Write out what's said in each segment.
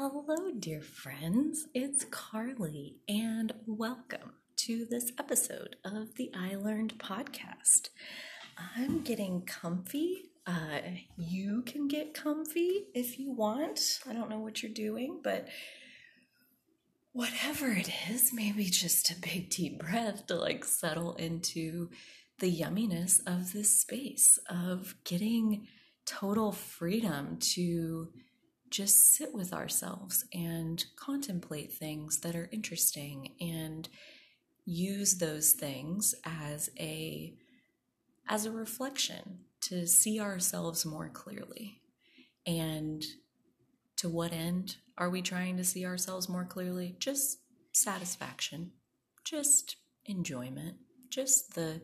Hello, dear friends. It's Carly, and welcome to this episode of the I Learned podcast. I'm getting comfy. Uh, you can get comfy if you want. I don't know what you're doing, but whatever it is, maybe just a big deep breath to like settle into the yumminess of this space of getting total freedom to just sit with ourselves and contemplate things that are interesting and use those things as a as a reflection to see ourselves more clearly. And to what end are we trying to see ourselves more clearly? Just satisfaction just enjoyment just the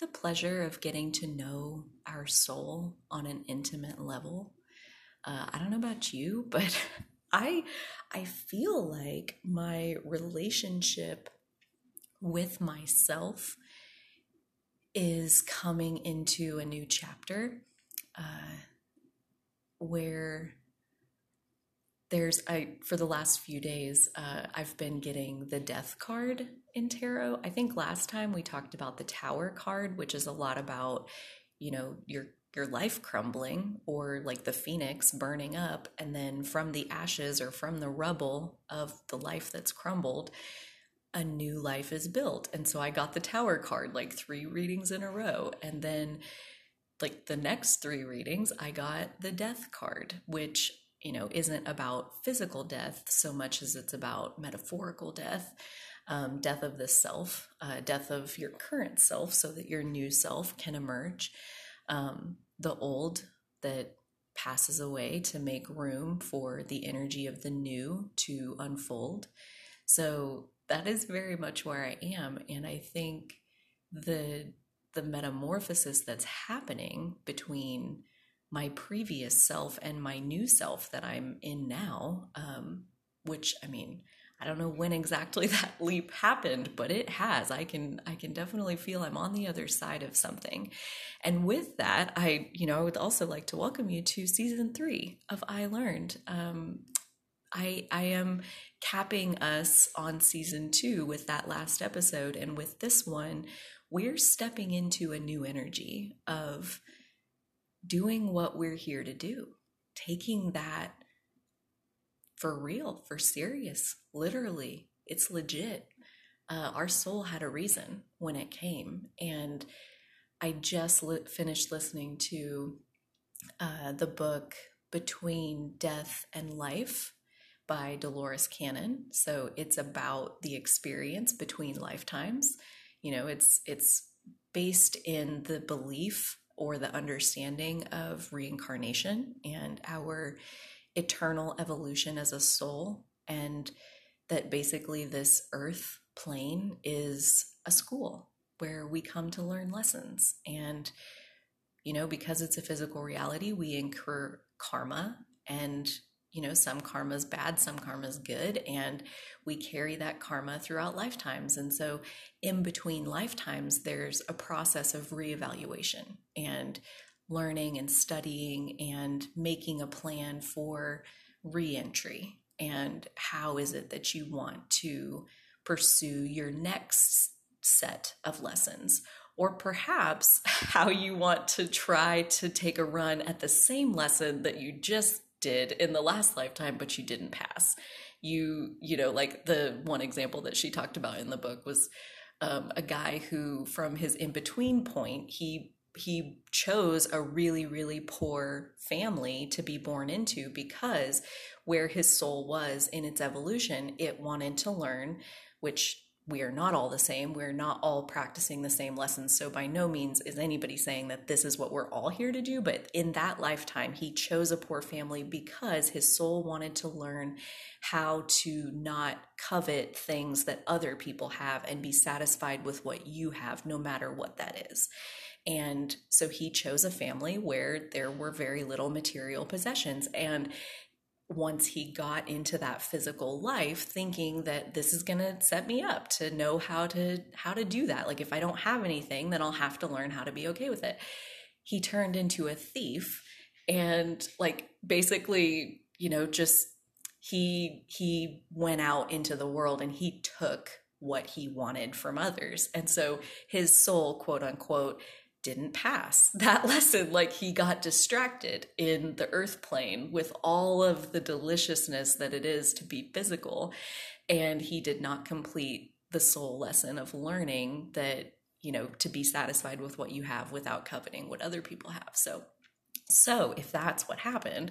the pleasure of getting to know our soul on an intimate level uh, I don't know about you, but I I feel like my relationship with myself is coming into a new chapter uh, where there's I for the last few days uh, I've been getting the death card in tarot. I think last time we talked about the tower card, which is a lot about you know your your life crumbling or like the phoenix burning up and then from the ashes or from the rubble of the life that's crumbled a new life is built. And so i got the tower card like three readings in a row. And then like the next three readings i got the death card which you know isn't about physical death so much as it's about metaphorical death um, death of the self uh, death of your current self so that your new self can emerge. Um, the old that passes away to make room for the energy of the new to unfold. So that is very much where I am and I think the the metamorphosis that's happening between my previous self and my new self that I'm in now um, which I mean I don't know when exactly that leap happened, but it has. I can I can definitely feel I'm on the other side of something. And with that, I you know I would also like to welcome you to season three of I Learned. Um, I I am capping us on season two with that last episode, and with this one, we're stepping into a new energy of doing what we're here to do, taking that for real, for serious, literally. It's legit. Uh, our soul had a reason when it came. And I just li- finished listening to uh, the book Between Death and Life by Dolores Cannon. So it's about the experience between lifetimes. You know, it's it's based in the belief or the understanding of reincarnation and our eternal evolution as a soul and that basically this earth plane is a school where we come to learn lessons. And you know because it's a physical reality we incur karma and you know some karma's bad some karma's good and we carry that karma throughout lifetimes. And so in between lifetimes there's a process of reevaluation. And learning and studying and making a plan for reentry? And how is it that you want to pursue your next set of lessons? Or perhaps how you want to try to take a run at the same lesson that you just did in the last lifetime but you didn't pass? You you know like the one example that she talked about in the book was um, a guy who from his in between point he he chose a really really poor family to be born into because where his soul was in its evolution it wanted to learn which we are not all the same. We're not all practicing the same lessons. So by no means is anybody saying that this is what we're all here to do. But in that lifetime he chose a poor family because his soul wanted to learn how to not covet things that other people have and be satisfied with what you have no matter what that is and so he chose a family where there were very little material possessions. And once he got into that physical life thinking that this is going to set me up to know how to how to do that. Like if i don't have anything then i'll have to learn how to be okay with it. He turned into a thief and like basically you know just he he went out into the world and he took what he wanted from others. And so his soul quote unquote didn't pass that lesson. Like he got distracted in the earth plane with all of the deliciousness that it is to be physical. And he did not complete the soul lesson of learning that you know to be satisfied with what you have without coveting what other people have. So so if that's what happened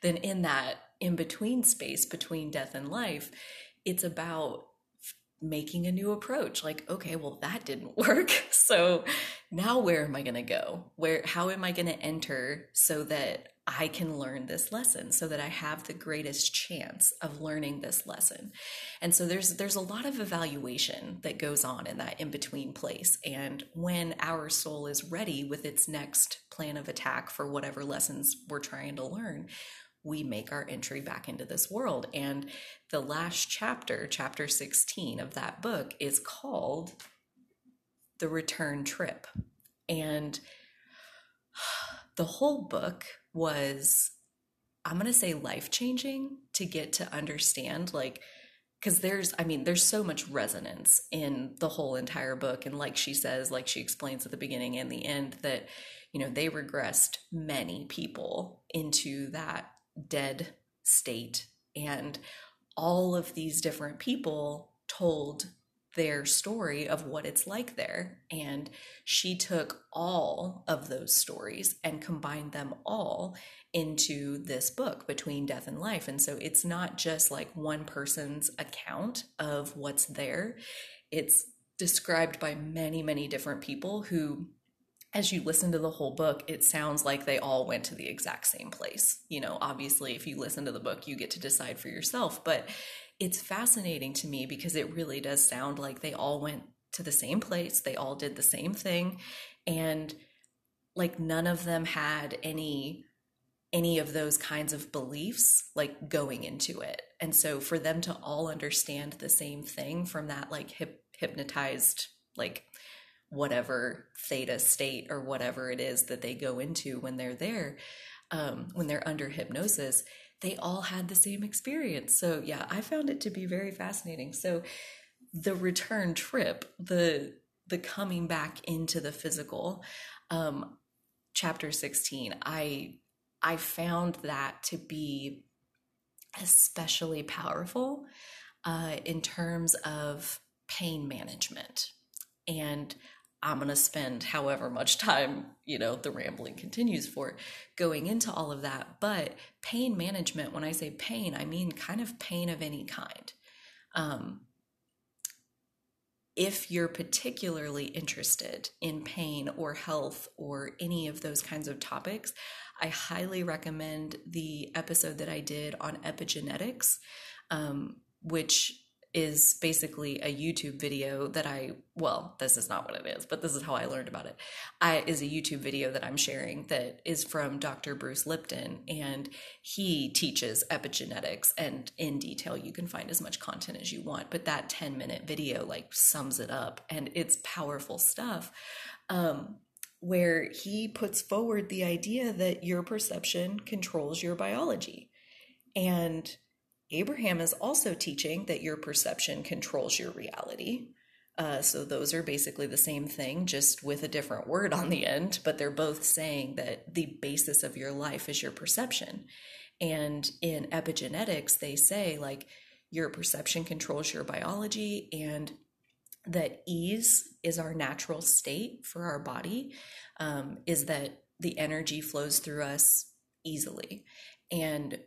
then in that in between space between death and life it's about making a new approach like okay well that didn't work so now where am i going to go? Where how am i going to enter so that i can learn this lesson so that i have the greatest chance of learning this lesson? And so there's there's a lot of evaluation that goes on in that in between place and when our soul is ready with its next plan of attack for whatever lessons we're trying to learn we make our entry back into this world. And the last chapter, chapter 16 of that book, is called The Return Trip. And the whole book was, I'm going to say, life changing to get to understand, like, because there's i mean there's so much resonance in the whole entire book and like she says like she explains at the beginning and the end that you know they regressed many people into that dead state. And all of these different people told their story of what it's like there. And she took all of those stories and combined them all into this book, Between Death and Life. And so it's not just like one person's account of what's there, it's described by many, many different people who as you listen to the whole book, it sounds like they all went to the exact same place. You know, obviously, if you listen to the book, you get to decide for yourself. But it's fascinating to me because it really does sound like they all went to the same place, they all did the same thing. And like none of them had any any of those kinds of beliefs like going into it and so for them to all understand the same thing from that like hip, hypnotized like whatever theta state or whatever it is that they go into when they're there, um, when they're under hypnosis, they all had the same experience. So, yeah, I found it to be very fascinating. So, the return trip, the the coming back into the physical, um, chapter 16, I I found that to be especially powerful uh, in terms of pain management. And I'm going to spend however much time, you know, the rambling continues for going into all of that. But pain management, when I say pain, I mean kind of pain of any kind. Um, if you're particularly interested in pain or health or any of those kinds of topics, I highly recommend the episode that I did on epigenetics, um, which is basically a YouTube video that I, well, this is not what it is, but this is how I learned about it. I is a YouTube video that I'm sharing that is from Dr. Bruce Lipton and he teaches epigenetics and in detail you can find as much content as you want, but that 10 minute video like sums it up and it's powerful stuff. Um, where he puts forward the idea that your perception controls your biology. And Abraham is also teaching that your perception controls your reality. Uh, so those are basically the same thing, just with a different word on the end, but they're both saying that the basis of your life is your perception. And in epigenetics, they say like your perception controls your biology and that ease is our natural state for our body, um, is that the energy flows through us easily. And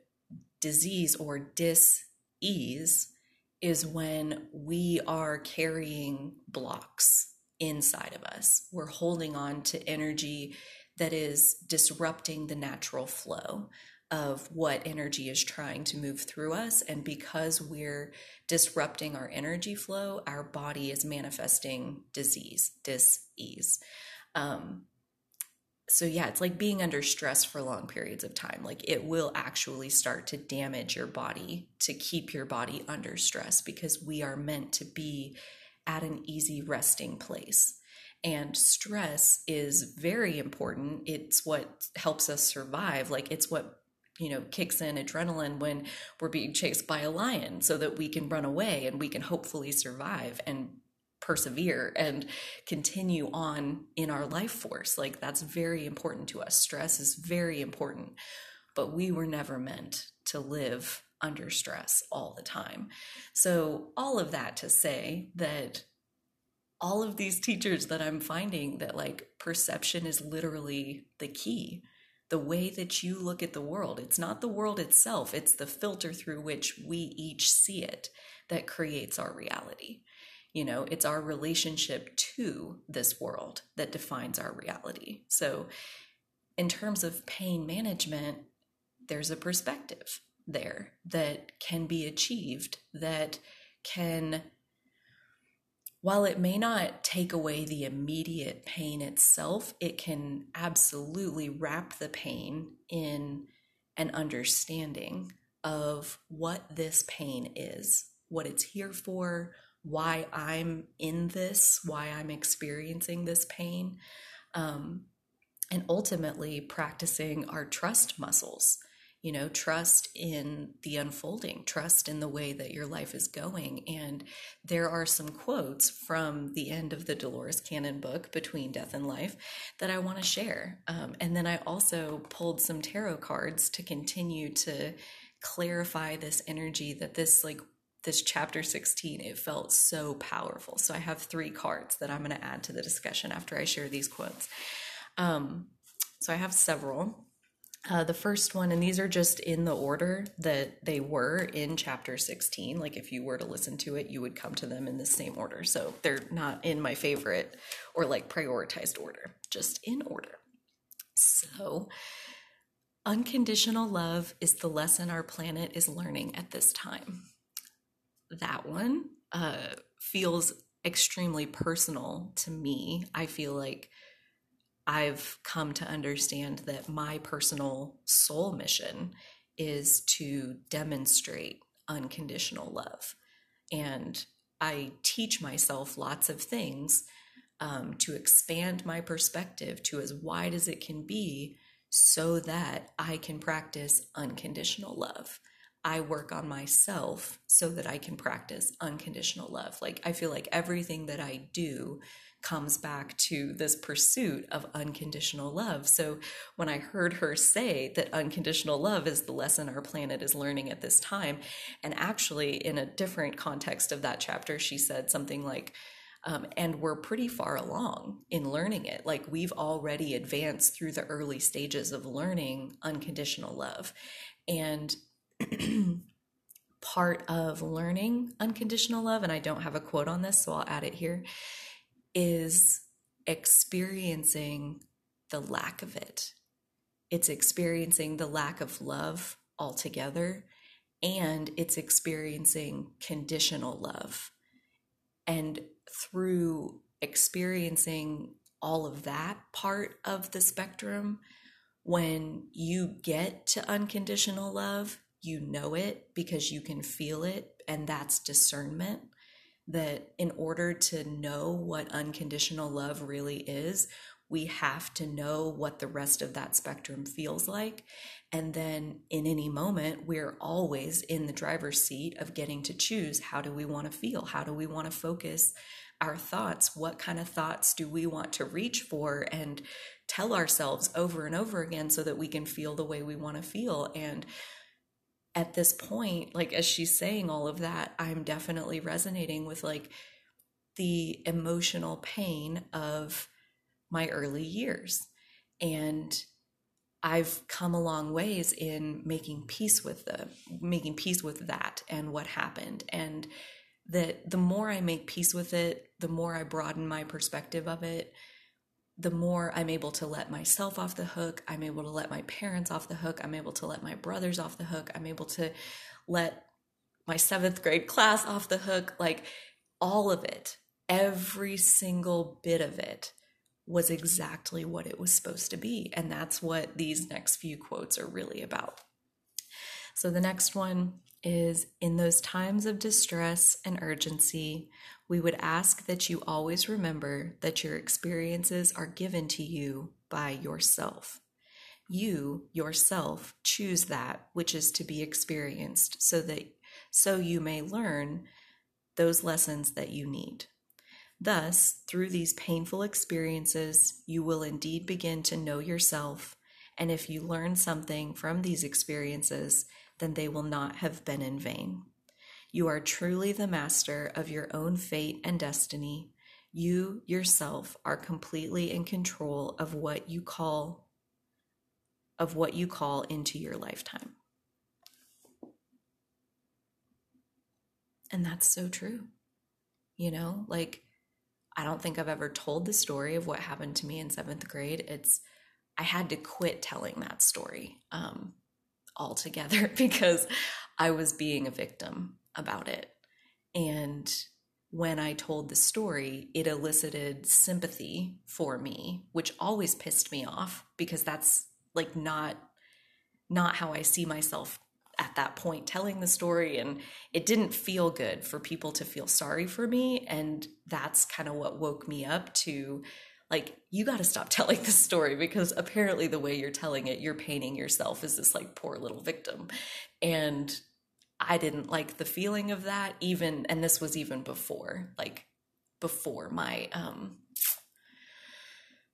disease or dis-ease is when we are carrying blocks inside of us. We're holding on to energy that is disrupting the natural flow of what energy is trying to move through us. And because we're disrupting our energy flow, our body is manifesting disease, dis ease. Um, so yeah it's like being under stress for long periods of time. Like it will actually start to damage your body to keep your body under stress because we are meant to be at an easy resting place. And stress is very important. It's what helps us survive. Like it's what you know kicks in adrenaline when we're being chased by a lion so that we can run away and we can hopefully survive and persevere and continue on in our life force like that's very important to us stress is very important but we were never meant to live under stress all the time so all of that to say that all of these teachers that i'm finding that like perception is literally the key the way that you look at the world. It's not the world itself, it's the filter through which we each see it that creates our reality. You know, it's our relationship to this world that defines our reality. So, in terms of pain management, there's a perspective there that can be achieved that can while it may not take away the immediate pain itself, it can absolutely wrap the pain in an understanding of what this pain is, what it's here for, why I'm in this, why I'm experiencing this pain, um, and ultimately practicing our trust muscles you know trust in the unfolding trust in the way that your life is going. And there are some quotes from the end of the dolores cannon book between death and life that i want to share. Um, and then i also pulled some tarot cards to continue to clarify this energy that this like this chapter 16 it felt so powerful so i have three cards that i'm going to add to the discussion after i share these quotes um, so i have several uh, the first one, and these are just in the order that they were in chapter 16. Like if you were to listen to it, you would come to them in the same order. So they're not in my favorite or like prioritized order, just in order. So, unconditional love is the lesson our planet is learning at this time. That one uh, feels extremely personal to me. I feel like I've come to understand that my personal soul mission is to demonstrate unconditional love. And I teach myself lots of things um, to expand my perspective to as wide as it can be so that I can practice unconditional love. I work on myself so that I can practice unconditional love. Like, I feel like everything that I do comes back to this pursuit of unconditional love. So when I heard her say that unconditional love is the lesson our planet is learning at this time, and actually in a different context of that chapter, she said something like, um, and we're pretty far along in learning it. Like we've already advanced through the early stages of learning unconditional love. And part of learning unconditional love, and I don't have a quote on this, so I'll add it here, is experiencing the lack of it. It's experiencing the lack of love altogether, and it's experiencing conditional love. And through experiencing all of that part of the spectrum, when you get to unconditional love, you know it because you can feel it, and that's discernment that in order to know what unconditional love really is, we have to know what the rest of that spectrum feels like. And then in any moment, we're always in the driver's seat of getting to choose how do we want to feel? How do we want to focus our thoughts? What kind of thoughts do we want to reach for and tell ourselves over and over again so that we can feel the way we want to feel? And at this point, like as she's saying all of that, I'm definitely resonating with like the emotional pain of my early years. And I've come a long ways in making peace with the making peace with that and what happened. And that the more I make peace with it, the more I broaden my perspective of it, the more I'm able to let myself off the hook, I'm able to let my parents off the hook, I'm able to let my brothers off the hook, I'm able to let my seventh grade class off the hook. Like all of it, every single bit of it was exactly what it was supposed to be. And that's what these next few quotes are really about. So the next one is In those times of distress and urgency, we would ask that you always remember that your experiences are given to you by yourself. You yourself choose that which is to be experienced so that so you may learn those lessons that you need. Thus, through these painful experiences, you will indeed begin to know yourself, and if you learn something from these experiences, then they will not have been in vain. You are truly the master of your own fate and destiny. You yourself are completely in control of what you call of what you call into your lifetime. And that's so true. You know, like I don't think I've ever told the story of what happened to me in seventh grade. It's I had to quit telling that story um, altogether because I was being a victim about it. And when I told the story, it elicited sympathy for me, which always pissed me off because that's like not not how I see myself at that point telling the story. And it didn't feel good for people to feel sorry for me. And that's kind of what woke me up to like you got to stop telling this story because apparently the way you're telling it you're painting yourself as this like poor little victim. And i didn't like the feeling of that even and this was even before like before my um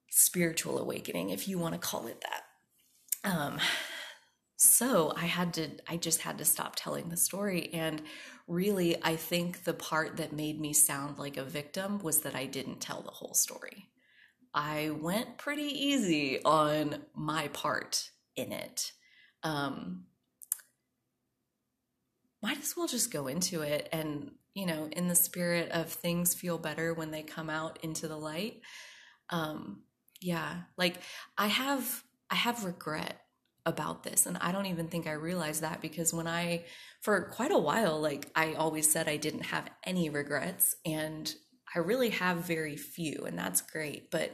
spiritual awakening if you want to call it that. Um so i had to i just had to stop telling the story and really i think the part that made me sound like a victim was that i didn't tell the whole story. I went pretty easy on my part in it. Um might as well just go into it and you know in the spirit of things feel better when they come out into the light. Um yeah like i have i have regret about this and i don't even think i realized that because when i for quite a while like i always said i didn't have any regrets and i really have very few and that's great but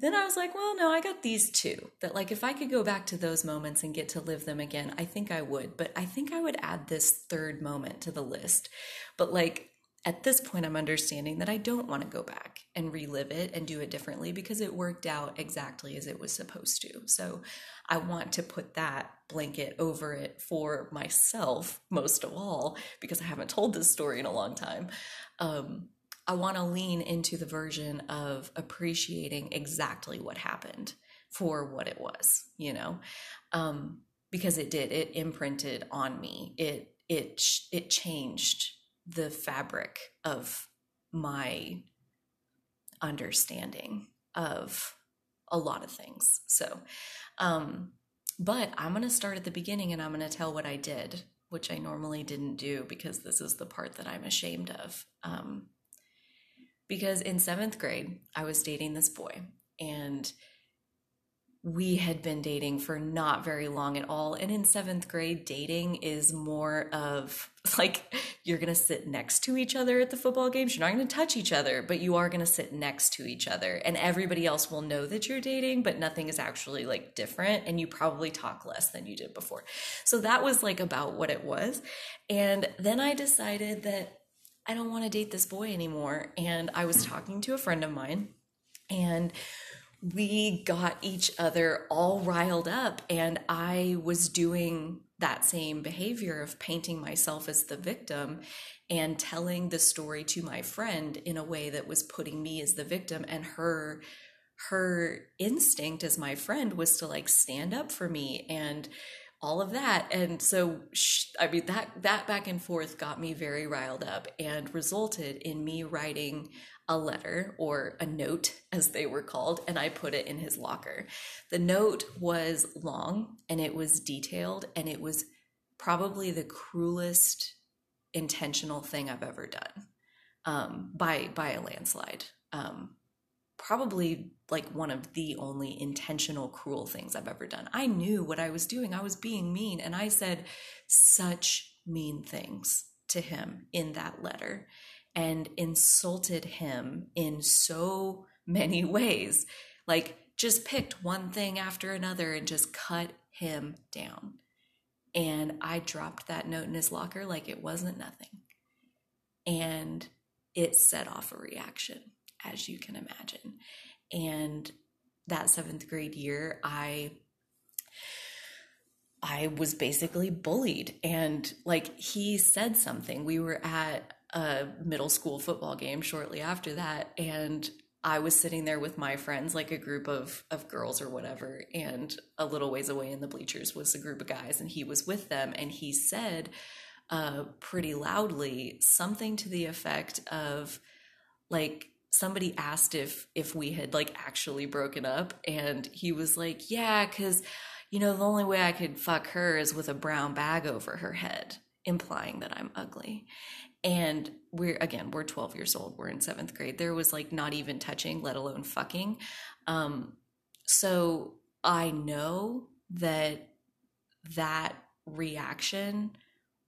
then i was like well no i got these two that like if i could go back to those moments and get to live them again i think i would but i think i would add this third moment to the list but like at this point, I'm understanding that I don't want to go back and relive it and do it differently because it worked out exactly as it was supposed to. So I want to put that blanket over it for myself, most of all, because I haven't told this story in a long time. Um, I want to lean into the version of appreciating exactly what happened for what it was, you know, um, because it did. It imprinted on me. It it it changed the fabric of my understanding of a lot of things. So, um, but I'm going to start at the beginning and I'm going to tell what I did, which I normally didn't do because this is the part that I'm ashamed of. Um, because in seventh grade, I was dating this boy and we had been dating for not very long at all. And in seventh grade, dating is more of like you're going to sit next to each other at the football games. You're not going to touch each other, but you are going to sit next to each other. And everybody else will know that you're dating, but nothing is actually like different. And you probably talk less than you did before. So that was like about what it was. And then I decided that I don't want to date this boy anymore. And I was talking to a friend of mine and we got each other all riled up and i was doing that same behavior of painting myself as the victim and telling the story to my friend in a way that was putting me as the victim and her her instinct as my friend was to like stand up for me and all of that and so i mean that that back and forth got me very riled up and resulted in me writing a letter or a note, as they were called, and I put it in his locker. The note was long and it was detailed, and it was probably the cruelest intentional thing I've ever done um, by by a landslide. Um, probably like one of the only intentional cruel things I've ever done. I knew what I was doing. I was being mean, and I said such mean things to him in that letter and insulted him in so many ways. Like, just picked one thing after another and just cut him down. And I dropped that note in his locker like it wasn't nothing. And it set off a reaction, as you can imagine. And that seventh grade year, I I was basically bullied. And like he said something. We were at a middle school football game shortly after that. And I was sitting there with my friends, like a group of, of girls or whatever. And a little ways away in the bleachers was a group of guys. And he was with them. And he said uh, pretty loudly something to the effect of, like, somebody asked if if we had like actually broken up and he was like yeah because you know, the only way I could fuck her is with a brown bag over her head, implying that I'm ugly. And we're, again, we're 12 years old. We're in seventh grade. There was like not even touching, let alone fucking. Um, so I know that that reaction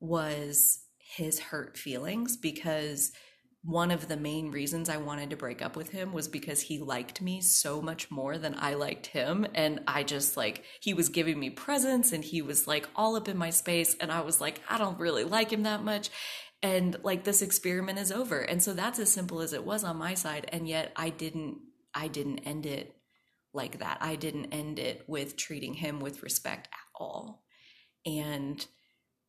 was his hurt feelings because one of the main reasons I wanted to break up with him was because he liked me so much more than I liked him. And I just like, he was giving me presents and he was like all up in my space. And I was like, I don't really like him that much. And like, this experiment is over. And so that's as simple as it was on my side. And yet I didn't, I didn't end it like that. I didn't end it with treating him with respect at all. And,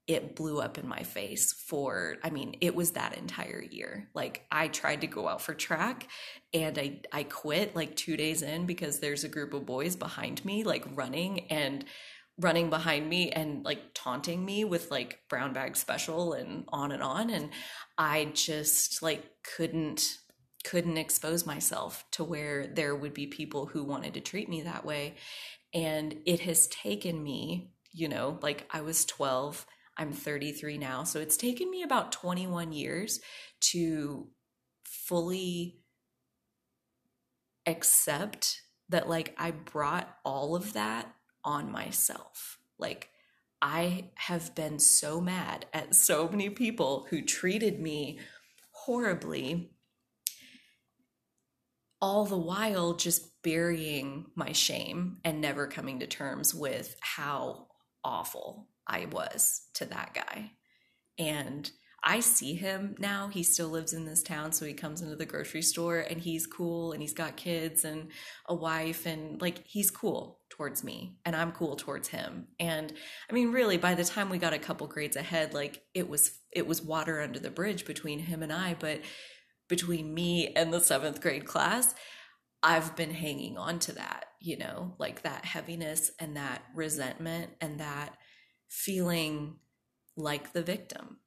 it blew up in my face for i mean it was that entire year. Like i tried to go out for track and i i quit like 2 days in because there's a group of boys behind me like running and running behind me and like taunting me with like brown bag special and on and on. And i just like couldn't couldn't expose myself to where there would be people who wanted to treat me that way. And it has taken me you know like i was 12 I'm 33 now. So it's taken me about 21 years to fully accept that, like, I brought all of that on myself. Like, I have been so mad at so many people who treated me horribly, all the while just burying my shame and never coming to terms with how awful I was to that guy. And I see him now. He still lives in this town. So he comes into the grocery store and he's cool and he's got kids and a wife and like he's cool towards me and I'm cool towards him. And I mean, really, by the time we got a couple grades ahead, like it was, it was water under the bridge between him and I. But between me and the seventh grade class, I've been hanging on to that, you know, like that heaviness and that resentment and that feeling like the victim.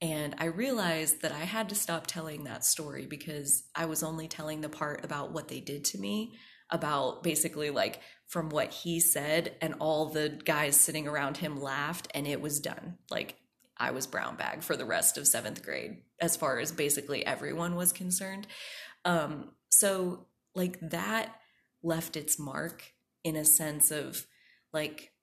And I realized that I had to stop telling that story because I was only telling the part about what they did to me, about basically like from what he said, and all the guys sitting around him laughed, and it was done. Like I was brown bag for the rest of seventh grade, as far as basically everyone was concerned. Um, so, like, that left its mark in a sense of like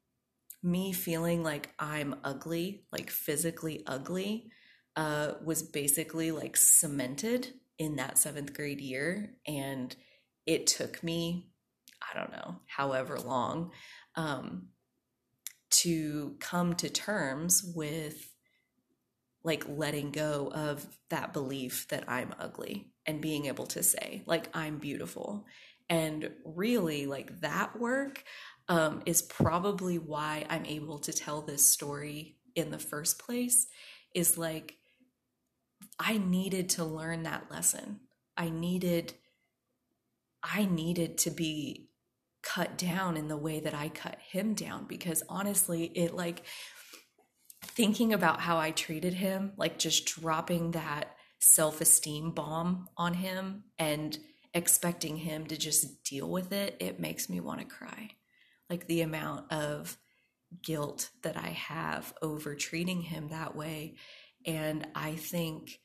me feeling like I'm ugly, like physically ugly, uh, was basically like cemented in that seventh grade year. And it took me, I don't know, however long, um, to come to terms with like letting go of that belief that I'm ugly and being able to say, like, I'm beautiful. And really, like that work, um, is probably why I'm able to tell this story in the first place. Is like, I needed to learn that lesson. I needed, I needed to be cut down in the way that I cut him down because honestly, it like, thinking about how I treated him, like just dropping that self esteem bomb on him and expecting him to just deal with it, it makes me want to cry like the amount of guilt that I have over treating him that way. And I think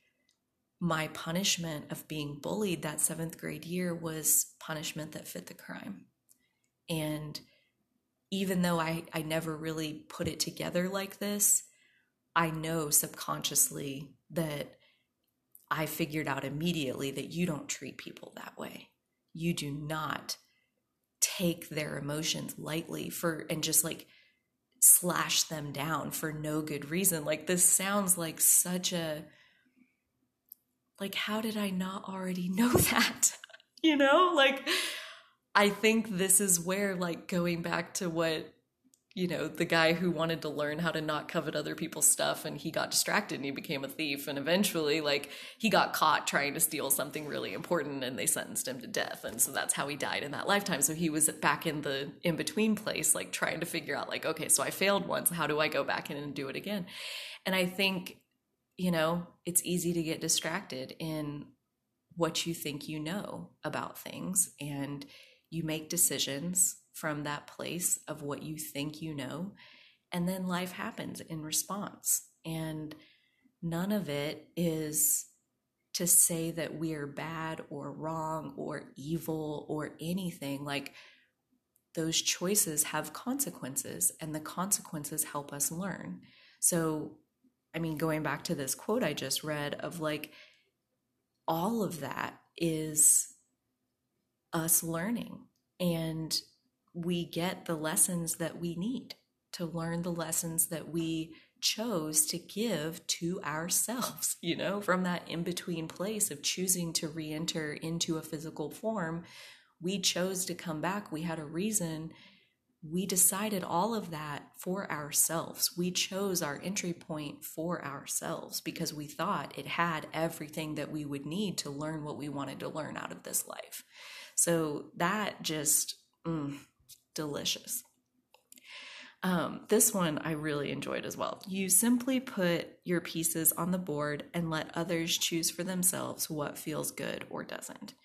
my punishment of being bullied that seventh grade year was punishment that fit the crime. And even though I, I never really put it together like this, I know subconsciously that I figured out immediately that you don't treat people that way. You do not take their emotions lightly for and just like slash them down for no good reason. Like this sounds like such a like how did I not already know that? you know? Like I think this is where like going back to what you know, the guy who wanted to learn how to not covet other people's stuff and he got distracted and he became a thief. And eventually, like, he got caught trying to steal something really important and they sentenced him to death. And so that's how he died in that lifetime. So he was back in the in between place, like, trying to figure out, like, okay, so I failed once. How do I go back in and do it again? And I think, you know, it's easy to get distracted in what you think you know about things and you make decisions from that place of what you think you know. And then life happens in response. And none of it is to say that we're bad or wrong or evil or anything. Like those choices have consequences, and the consequences help us learn. So, I mean, going back to this quote I just read of like, all of that is us learning. And we get the lessons that we need to learn the lessons that we chose to give to ourselves, you know, from that in between place of choosing to re enter into a physical form. We chose to come back. We had a reason. We decided all of that for ourselves. We chose our entry point for ourselves because we thought it had everything that we would need to learn what we wanted to learn out of this life. So that just, mm, delicious. Um, this one I really enjoyed as well. You simply put your pieces on the board and let others choose for themselves what feels good or doesn't.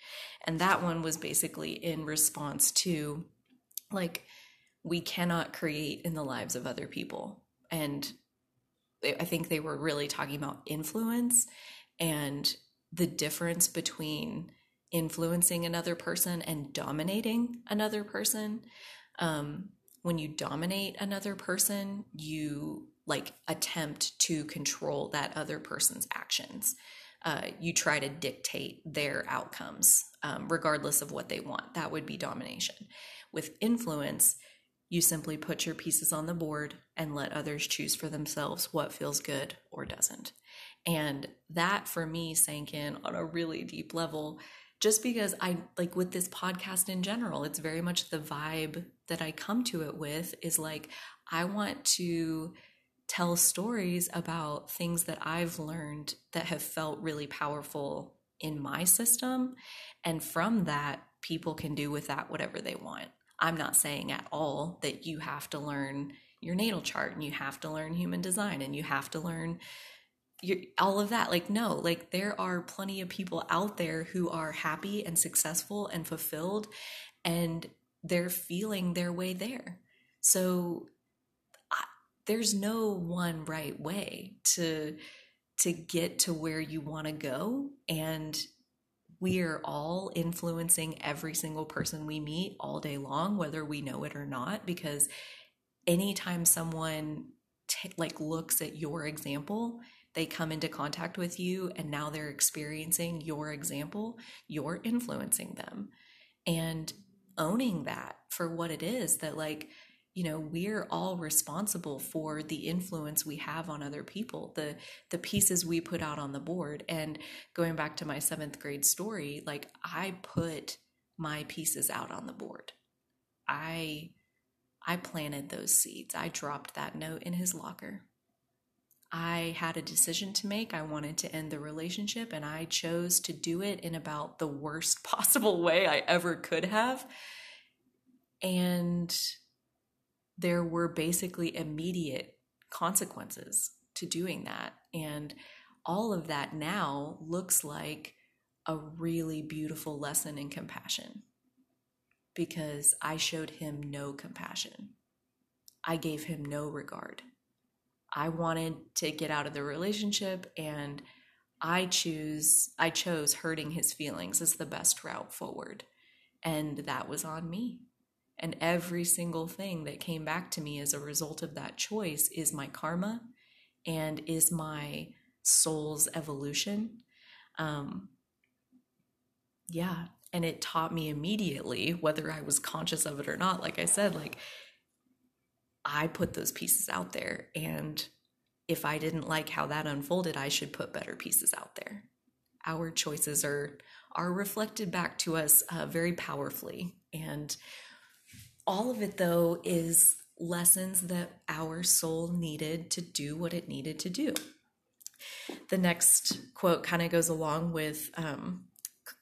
And that one was basically in response to like, we cannot create in the lives of other people. And I think they were really talking about influence and the difference between influencing another person and dominating another person um, when you dominate another person, you like attempt to control that other person's actions. Uh, you try to dictate their outcomes, um, regardless of what they want. That would be domination. With influence, you simply put your pieces on the board and let others choose for themselves what feels good or doesn't. And that for me sank in on a really deep level just because I like with this podcast in general, it's very much the vibe that I come to it with is like, I want to tell stories about things that I've learned that have felt really powerful in my system. And from that, people can do with that whatever they want. I'm not saying at all that you have to learn your natal chart and you have to learn human design and you have to learn all of that like no like there are plenty of people out there who are happy and successful and fulfilled and they're feeling their way there so I, there's no one right way to to get to where you want to go and we are all influencing every single person we meet all day long whether we know it or not because anytime someone t- like looks at your example they come into contact with you and now they're experiencing your example, you're influencing them. And owning that for what it is that, like, you know we're all responsible for the influence we have on other people the the pieces we put out on the board. And going back to my 7th grade story like i put my pieces out on the board. I i planted those seeds. I dropped that note in his locker I had a decision to make. I wanted to end the relationship, and I chose to do it in about the worst possible way I ever could have. And there were basically immediate consequences to doing that. And all of that now looks like a really beautiful lesson in compassion because I showed him no compassion. I gave him no regard. I wanted to get out of the relationship and I choose I chose hurting his feelings as the best route forward. And that was on me. And every single thing that came back to me as a result of that choice is my karma and is my soul's evolution. Um, yeah. And it taught me immediately, whether I was conscious of it or not, like I said, like I put those pieces out there. And if I didn't like how that unfolded, I should put better pieces out there. Our choices are are reflected back to us uh, very powerfully, and all of it though is lessons that our soul needed to do what it needed to do. The next quote kind of goes along with um,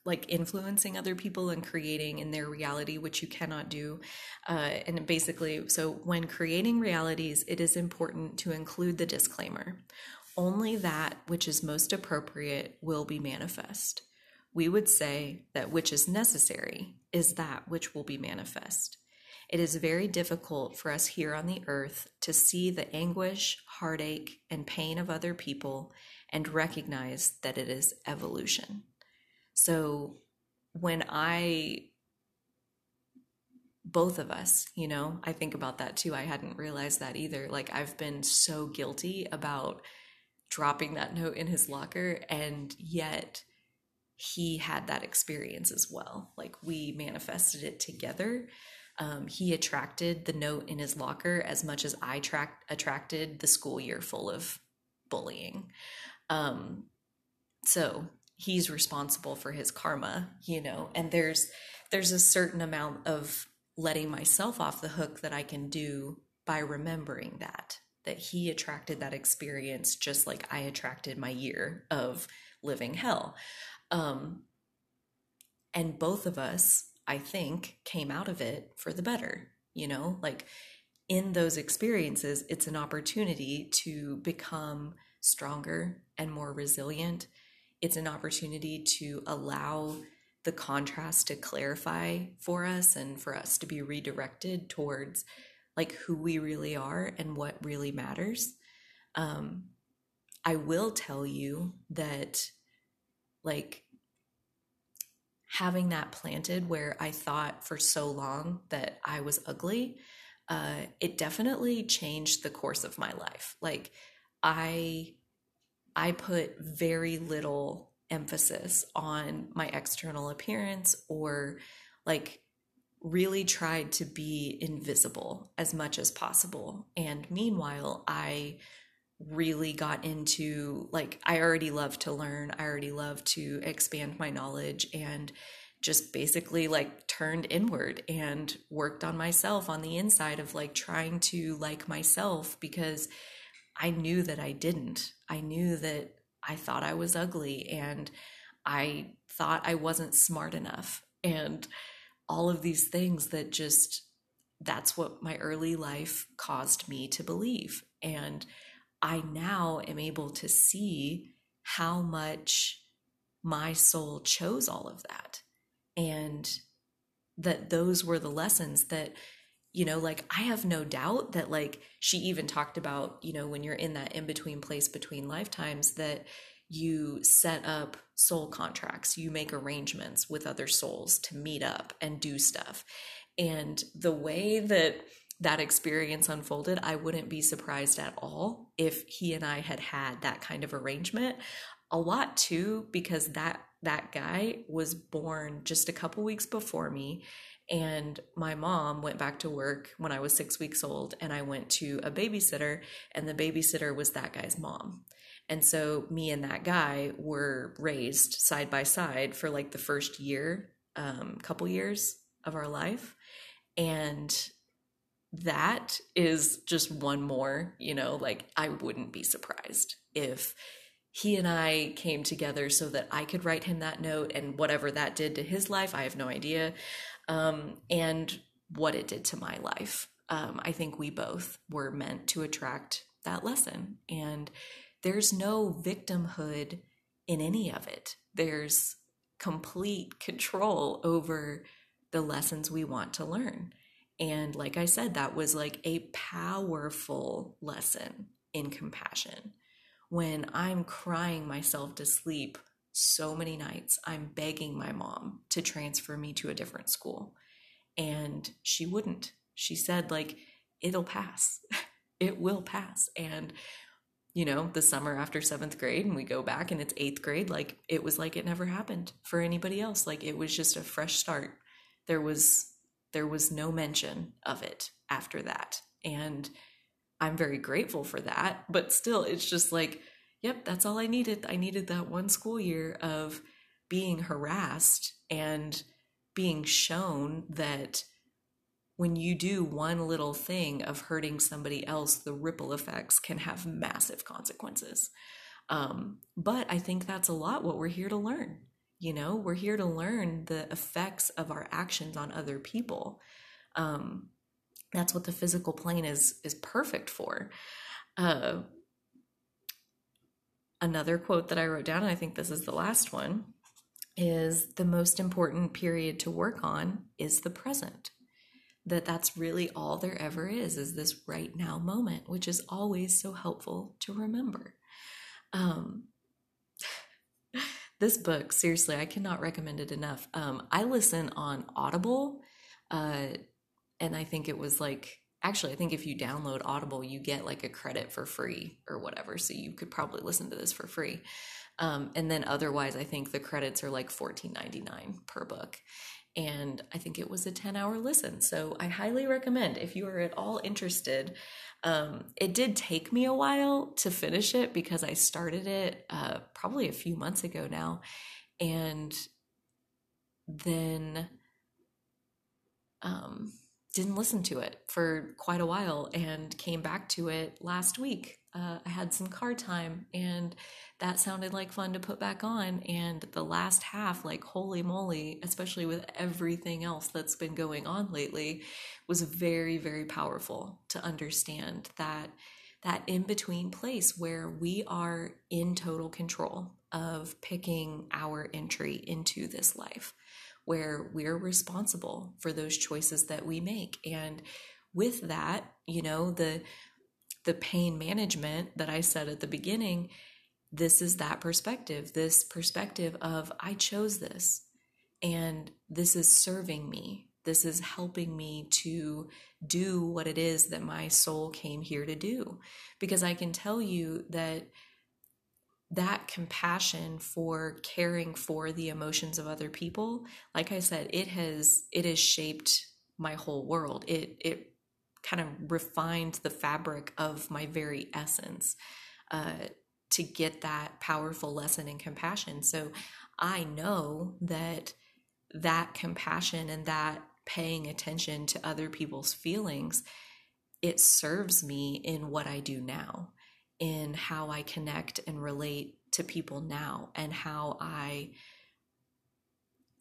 like influencing other people and creating in their reality, which you cannot do. Uh, and basically, so when creating realities, it is important to include the disclaimer only that which is most appropriate will be manifest. We would say that which is necessary is that which will be manifest. It is very difficult for us here on the earth to see the anguish, heartache, and pain of other people and recognize that it is evolution. So when I, both of us, you know, I think about that too. I hadn't realized that either. Like, I've been so guilty about dropping that note in his locker, and yet he had that experience as well. Like, we manifested it together um, he attracted the note in his locker as much as I tra- attracted the school year full of bullying. Um, so he's responsible for his karma, you know, and there's there's a certain amount of letting myself off the hook that I can do by remembering that that he attracted that experience just like I attracted my year of living hell. Um, and both of us I think, came out of it for the better. You know, like in those experiences, it's an opportunity to become stronger and more resilient. It's an opportunity to allow the contrast to clarify for us and for us to be redirected towards like who we really are and what really matters. Um, I will tell you that, like, having that planted where I thought for so long that I was ugly, uh, it definitely changed the course of my life. Like I, I put very little emphasis on my external appearance or like really tried to be invisible as much as possible. And meanwhile, I really got into like I already love to learn, I already love to expand my knowledge and just basically like turned inward and worked on myself on the inside of like trying to like myself because I knew that I didn't. I knew that I thought I was ugly and I thought I wasn't smart enough and all of these things that just that's what my early life caused me to believe and I now am able to see how much my soul chose all of that. And that those were the lessons that, you know, like I have no doubt that, like, she even talked about, you know, when you're in that in between place between lifetimes, that you set up soul contracts, you make arrangements with other souls to meet up and do stuff. And the way that that experience unfolded, I wouldn't be surprised at all if he and I had had that kind of arrangement. A lot too, because that that guy was born just a couple weeks before me and my mom went back to work when I was six weeks old, and I went to a babysitter, and the babysitter was that guy's mom. And so me and that guy were raised side by side for like the first year, um, couple years of our life. And that is just one more, you know, like I wouldn't be surprised if he and I came together so that I could write him that note and whatever that did to his life, I have no idea. Um, and what it did to my life. Um, I think we both were meant to attract that lesson. And there's no victimhood in any of it, there's complete control over the lessons we want to learn. And like I said, that was like a powerful lesson in compassion. When I'm crying myself to sleep so many nights, I'm begging my mom to transfer me to a different school. And she wouldn't. She said, like, it'll pass. it will pass. And, you know, the summer after seventh grade, and we go back and it's eighth grade, like, it was like it never happened for anybody else. Like, it was just a fresh start. There was there was no mention of it after that. And I'm very grateful for that. But still, it's just like, yep, that's all I needed. I needed that one school year of being harassed and being shown that when you do one little thing of hurting somebody else, the ripple effects can have massive consequences. Um, but I think that's a lot what we're here to learn. You know, we're here to learn the effects of our actions on other people. Um, that's what the physical plane is is perfect for. Uh, another quote that I wrote down, and I think this is the last one, is the most important period to work on is the present. That that's really all there ever is, is this right now moment, which is always so helpful to remember. Um, this book, seriously, I cannot recommend it enough. Um, I listen on Audible, uh, and I think it was like actually, I think if you download Audible, you get like a credit for free or whatever. So you could probably listen to this for free. Um, and then otherwise, I think the credits are like fourteen ninety nine per book. And I think it was a 10 hour listen. So I highly recommend if you are at all interested. Um, it did take me a while to finish it because I started it uh, probably a few months ago now. And then um, didn't listen to it for quite a while and came back to it last week. Uh, I had some car time and that sounded like fun to put back on. And the last half, like, holy moly, especially with everything else that's been going on lately, was very, very powerful to understand that that in between place where we are in total control of picking our entry into this life where we're responsible for those choices that we make. And with that you know the the pain management that i said at the beginning this is that perspective this perspective of i chose this and this is serving me. This is helping me to do what it is that my soul came here to do. Because i can tell you that that compassion for caring for the emotions of other people like i said it has it has shaped my whole world. It it kind of refined the fabric of my very essence uh, to get that powerful lesson in compassion. So i know that that compassion and that paying attention to other people's feelings it serves me in what i do now in how I connect and relate to people now and how I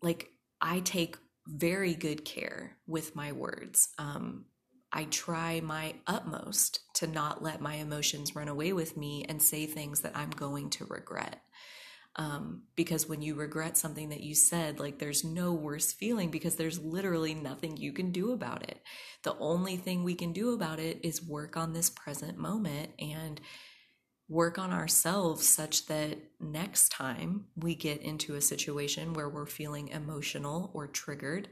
like I take very good care with my words. Um, I try my utmost to not let my emotions run away with me and say things that I'm going to regret. Um, because when you regret something that you said, like there's no worse feeling because there's literally nothing you can do about it. The only thing we can do about it is work on this present moment and work on ourselves such that next time we get into a situation where we're feeling emotional or triggered,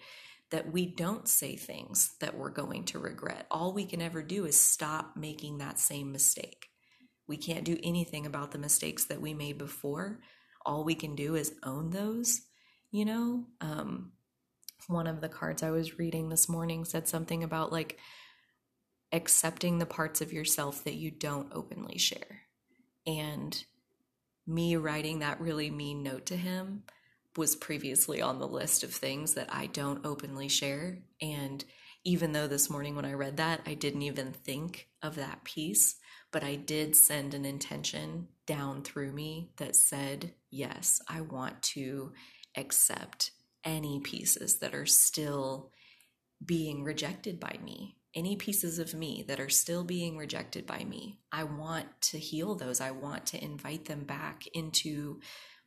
that we don't say things that we're going to regret. All we can ever do is stop making that same mistake. We can't do anything about the mistakes that we made before. All we can do is own those, you know? Um, one of the cards I was reading this morning said something about like accepting the parts of yourself that you don't openly share and me writing that really mean note to him was previously on the list of things that I don't openly share. And even though this morning when I read that, I didn't even think of that piece, but I did send an intention down through me that said, yes, I want to accept any pieces that are still being rejected by me any pieces of me that are still being rejected by me. I want to heal those. I want to invite them back into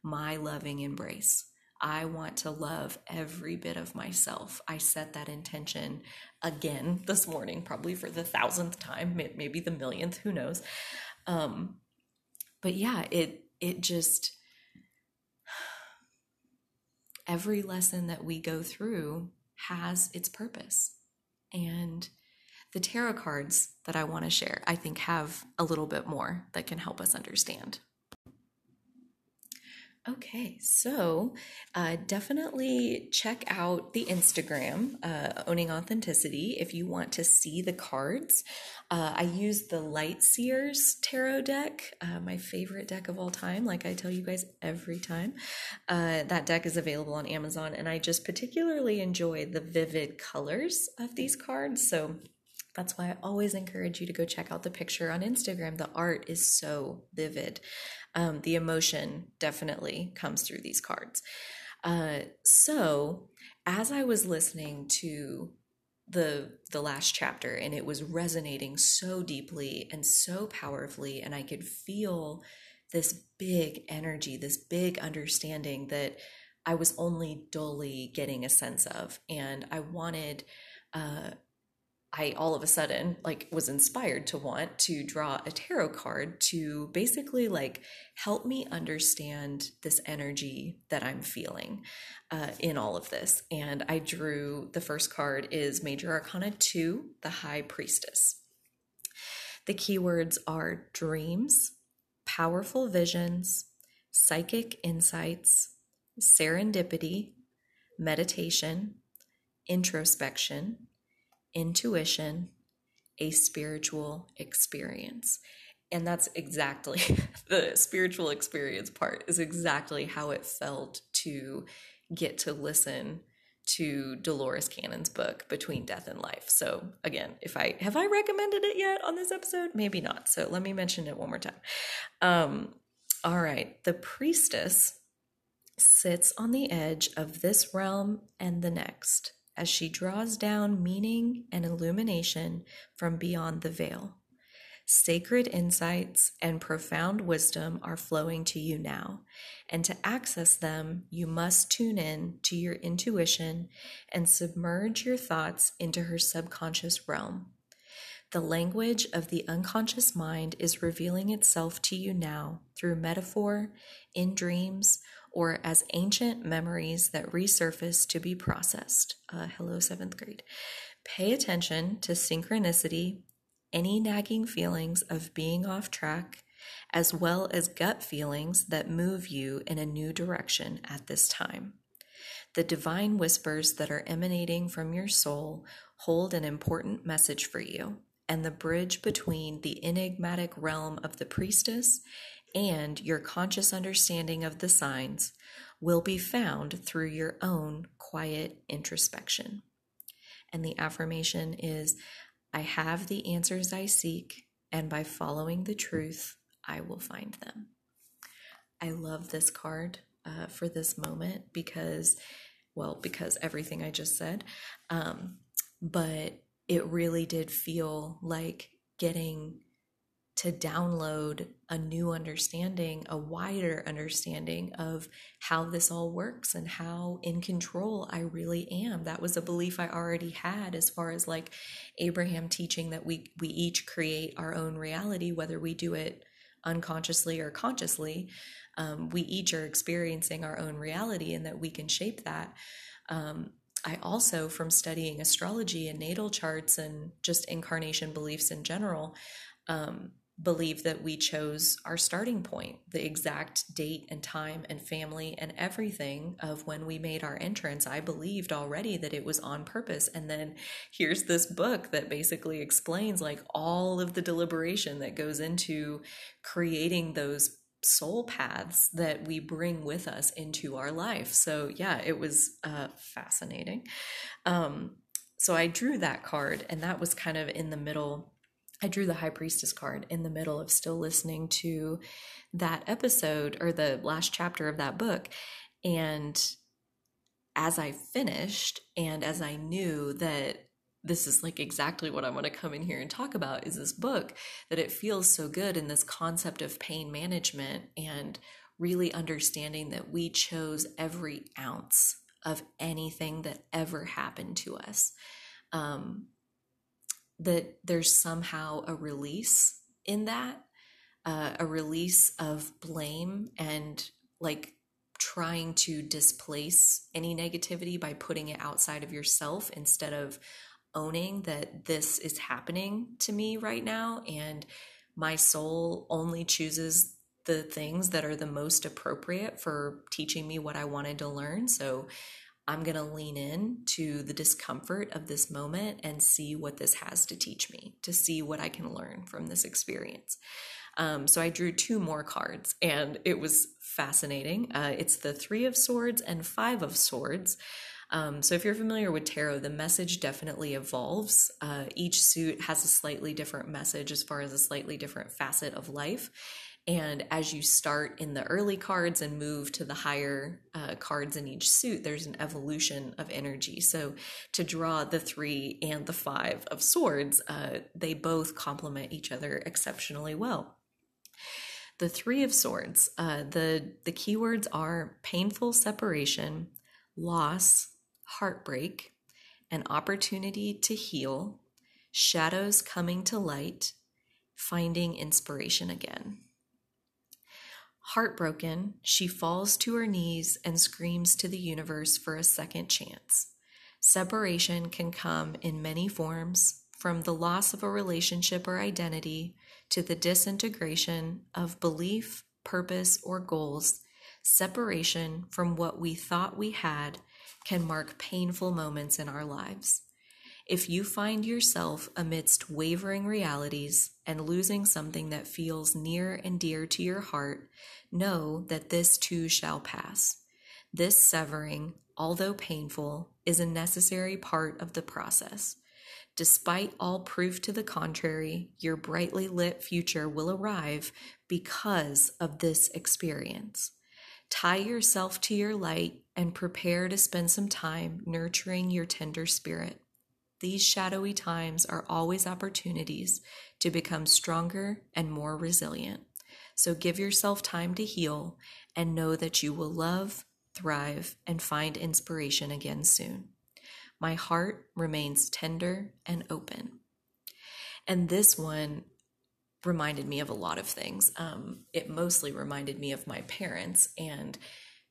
my loving embrace. I want to love every bit of myself. I set that intention again this morning, probably for the thousandth time, maybe the millionth, who knows. Um, but yeah, it it just every lesson that we go through has its purpose. And the tarot cards that I want to share, I think, have a little bit more that can help us understand. Okay, so uh, definitely check out the Instagram, uh, Owning Authenticity, if you want to see the cards. Uh, I use the Light Seers Tarot deck, uh, my favorite deck of all time, like I tell you guys every time. Uh, that deck is available on Amazon, and I just particularly enjoy the vivid colors of these cards. So that's why I always encourage you to go check out the picture on Instagram. The art is so vivid. Um, the emotion definitely comes through these cards. Uh, so, as I was listening to the the last chapter and it was resonating so deeply and so powerfully and I could feel this big energy, this big understanding that I was only dully getting a sense of and I wanted uh I all of a sudden like was inspired to want to draw a tarot card to basically like help me understand this energy that I'm feeling uh, in all of this. And I drew the first card is Major Arcana 2, the High Priestess. The keywords are dreams, powerful visions, psychic insights, serendipity, meditation, introspection intuition, a spiritual experience. And that's exactly the spiritual experience part, is exactly how it felt to get to listen to Dolores Cannon's book Between Death and Life. So again, if I have I recommended it yet on this episode? Maybe not. So let me mention it one more time. Um, all right, the priestess sits on the edge of this realm and the next as she draws down meaning and illumination from beyond the veil. Sacred insights and profound wisdom are flowing to you now, and to access them, you must tune in to your intuition and submerge your thoughts into her subconscious realm. The language of the unconscious mind is revealing itself to you now through metaphor, in dreams, or as ancient memories that resurface to be processed. Uh, hello, seventh grade. Pay attention to synchronicity, any nagging feelings of being off track, as well as gut feelings that move you in a new direction at this time. The divine whispers that are emanating from your soul hold an important message for you, and the bridge between the enigmatic realm of the priestess and your conscious understanding of the signs will be found through your own quiet introspection. And the affirmation is I have the answers I seek, and by following the truth, I will find them. I love this card uh, for this moment because, well, because everything I just said, um, but it really did feel like getting to download a new understanding, a wider understanding of how this all works and how in control I really am. That was a belief I already had as far as like Abraham teaching that we we each create our own reality whether we do it unconsciously or consciously. Um, we each are experiencing our own reality and that we can shape that. Um, I also, from studying astrology and natal charts and just incarnation beliefs in general, um, believe that we chose our starting point, the exact date and time and family and everything of when we made our entrance. I believed already that it was on purpose. And then here's this book that basically explains like all of the deliberation that goes into creating those soul paths that we bring with us into our life. So, yeah, it was uh, fascinating. Um, so, I drew that card, and that was kind of in the middle I drew the high priestess card in the middle of still listening to that episode or the last chapter of that book. And as I finished, and as I knew that this is like exactly what I want to come in here and talk about is this book that it feels so good in this concept of pain management and really understanding that we chose every ounce of anything that ever happened to us. Um, that there's somehow a release in that, uh, a release of blame and like trying to displace any negativity by putting it outside of yourself instead of owning that this is happening to me right now and my soul only chooses the things that are the most appropriate for teaching me what I wanted to learn. So I'm going to lean in to the discomfort of this moment and see what this has to teach me, to see what I can learn from this experience. Um, so I drew two more cards and it was fascinating. Uh, it's the Three of Swords and Five of Swords. Um, so if you're familiar with tarot, the message definitely evolves. Uh, each suit has a slightly different message as far as a slightly different facet of life. And as you start in the early cards and move to the higher uh, cards in each suit, there's an evolution of energy. So to draw the three and the five of swords, uh, they both complement each other exceptionally well. The three of swords, uh, the, the keywords are painful separation, loss, heartbreak, an opportunity to heal, shadows coming to light, finding inspiration again. Heartbroken, she falls to her knees and screams to the universe for a second chance. Separation can come in many forms, from the loss of a relationship or identity to the disintegration of belief, purpose, or goals. Separation from what we thought we had can mark painful moments in our lives. If you find yourself amidst wavering realities and losing something that feels near and dear to your heart, know that this too shall pass. This severing, although painful, is a necessary part of the process. Despite all proof to the contrary, your brightly lit future will arrive because of this experience. Tie yourself to your light and prepare to spend some time nurturing your tender spirit. These shadowy times are always opportunities to become stronger and more resilient. So give yourself time to heal and know that you will love, thrive, and find inspiration again soon. My heart remains tender and open. And this one reminded me of a lot of things. Um, it mostly reminded me of my parents and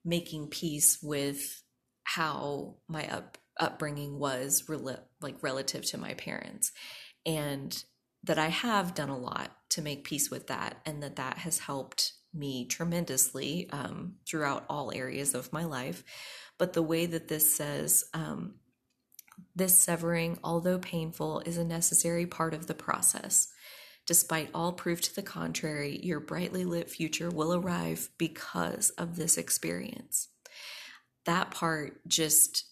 making peace with how my up, upbringing was rel- like relative to my parents and that I have done a lot to make peace with that and that that has helped me tremendously um, throughout all areas of my life. But the way that this says, um, this severing, although painful, is a necessary part of the process. Despite all proof to the contrary, your brightly lit future will arrive because of this experience. That part just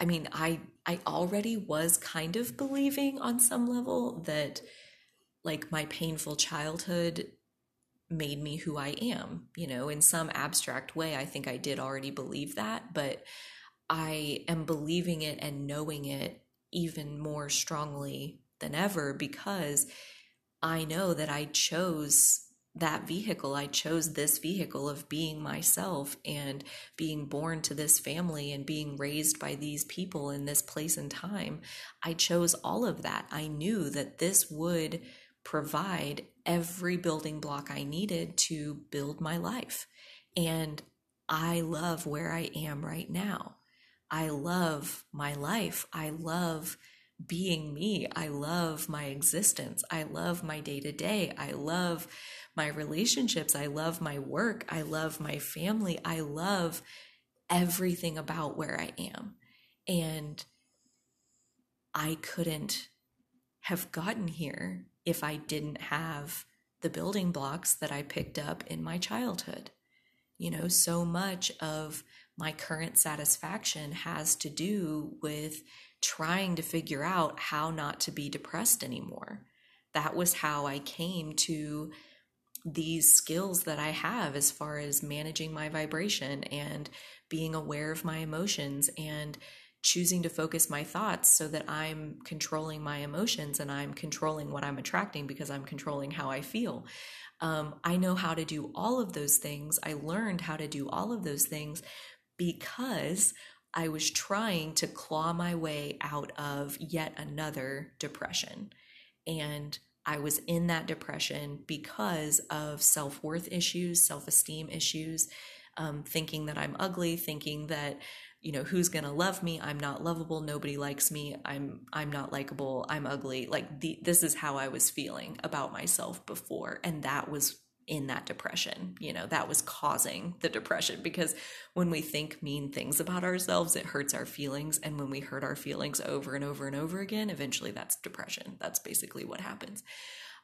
I mean, I I already was kind of believing on some level that like my painful childhood made me who I am, you know, in some abstract way. I think I did already believe that, but I am believing it and knowing it even more strongly than ever because I know that I chose that vehicle. I chose this vehicle of being myself and being born to this family and being raised by these people in this place and time. I chose all of that. I knew that this would provide every building block I needed to build my life. And I love where I am right now. I love my life. I love being me. I love my existence. I love my day to day. I love my relationships. I love my work. I love my family. I love everything about where I am. And I couldn't have gotten here if I didn't have the building blocks that I picked up in my childhood. You know, so much of my current satisfaction has to do with trying to figure out how not to be depressed anymore. That was how I came to these skills that I have as far as managing my vibration and being aware of my emotions and choosing to focus my thoughts so that I'm controlling my emotions and I'm controlling what I'm attracting because I'm controlling how I feel. Um, I know how to do all of those things. I learned how to do all of those things because I was trying to claw my way out of yet another depression. And I was in that depression because of self worth issues, self esteem issues, um, thinking that I'm ugly, thinking that you know who's gonna love me? I'm not lovable. Nobody likes me. I'm i'm not likable. I'm ugly. Like the, this is how i was feeling about myself before and that was in that depression. You know, that was causing the depression because when we think mean things about ourselves, it hurts our feelings. And when we hurt our feelings over and over and over again, eventually that's depression. That's basically what happens.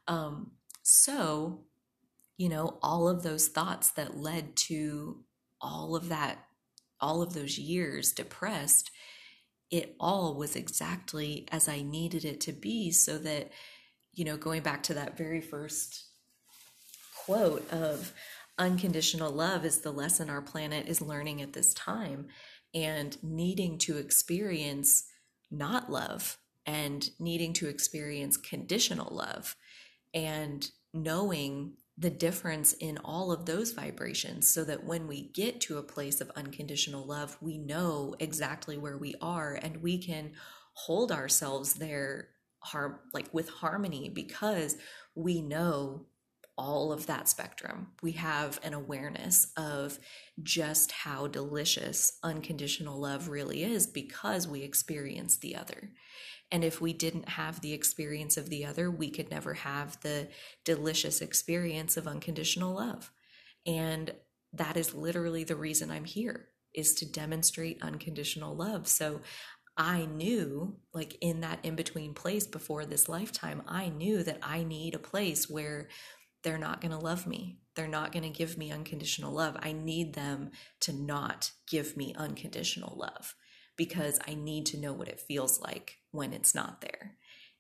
Um, so, you know, all of those thoughts that led to all of that, all of those years depressed, it all was exactly as I needed it to be so that, you know, going back to that very first quote of unconditional love is the lesson our planet is learning at this time and needing to experience not love and needing to experience conditional love and knowing the difference in all of those vibrations so that when we get to a place of unconditional love, we know exactly where we are and we can hold ourselves there like with harmony because we know all of that spectrum. We have an awareness of just how delicious unconditional love really is because we experience the other. And if we didn't have the experience of the other, we could never have the delicious experience of unconditional love. And that is literally the reason I'm here is to demonstrate unconditional love. So I knew, like in that in between place before this lifetime, I knew that I need a place where they're not going to love me. They're not going to give me unconditional love. I need them to not give me unconditional love because I need to know what it feels like when it's not there.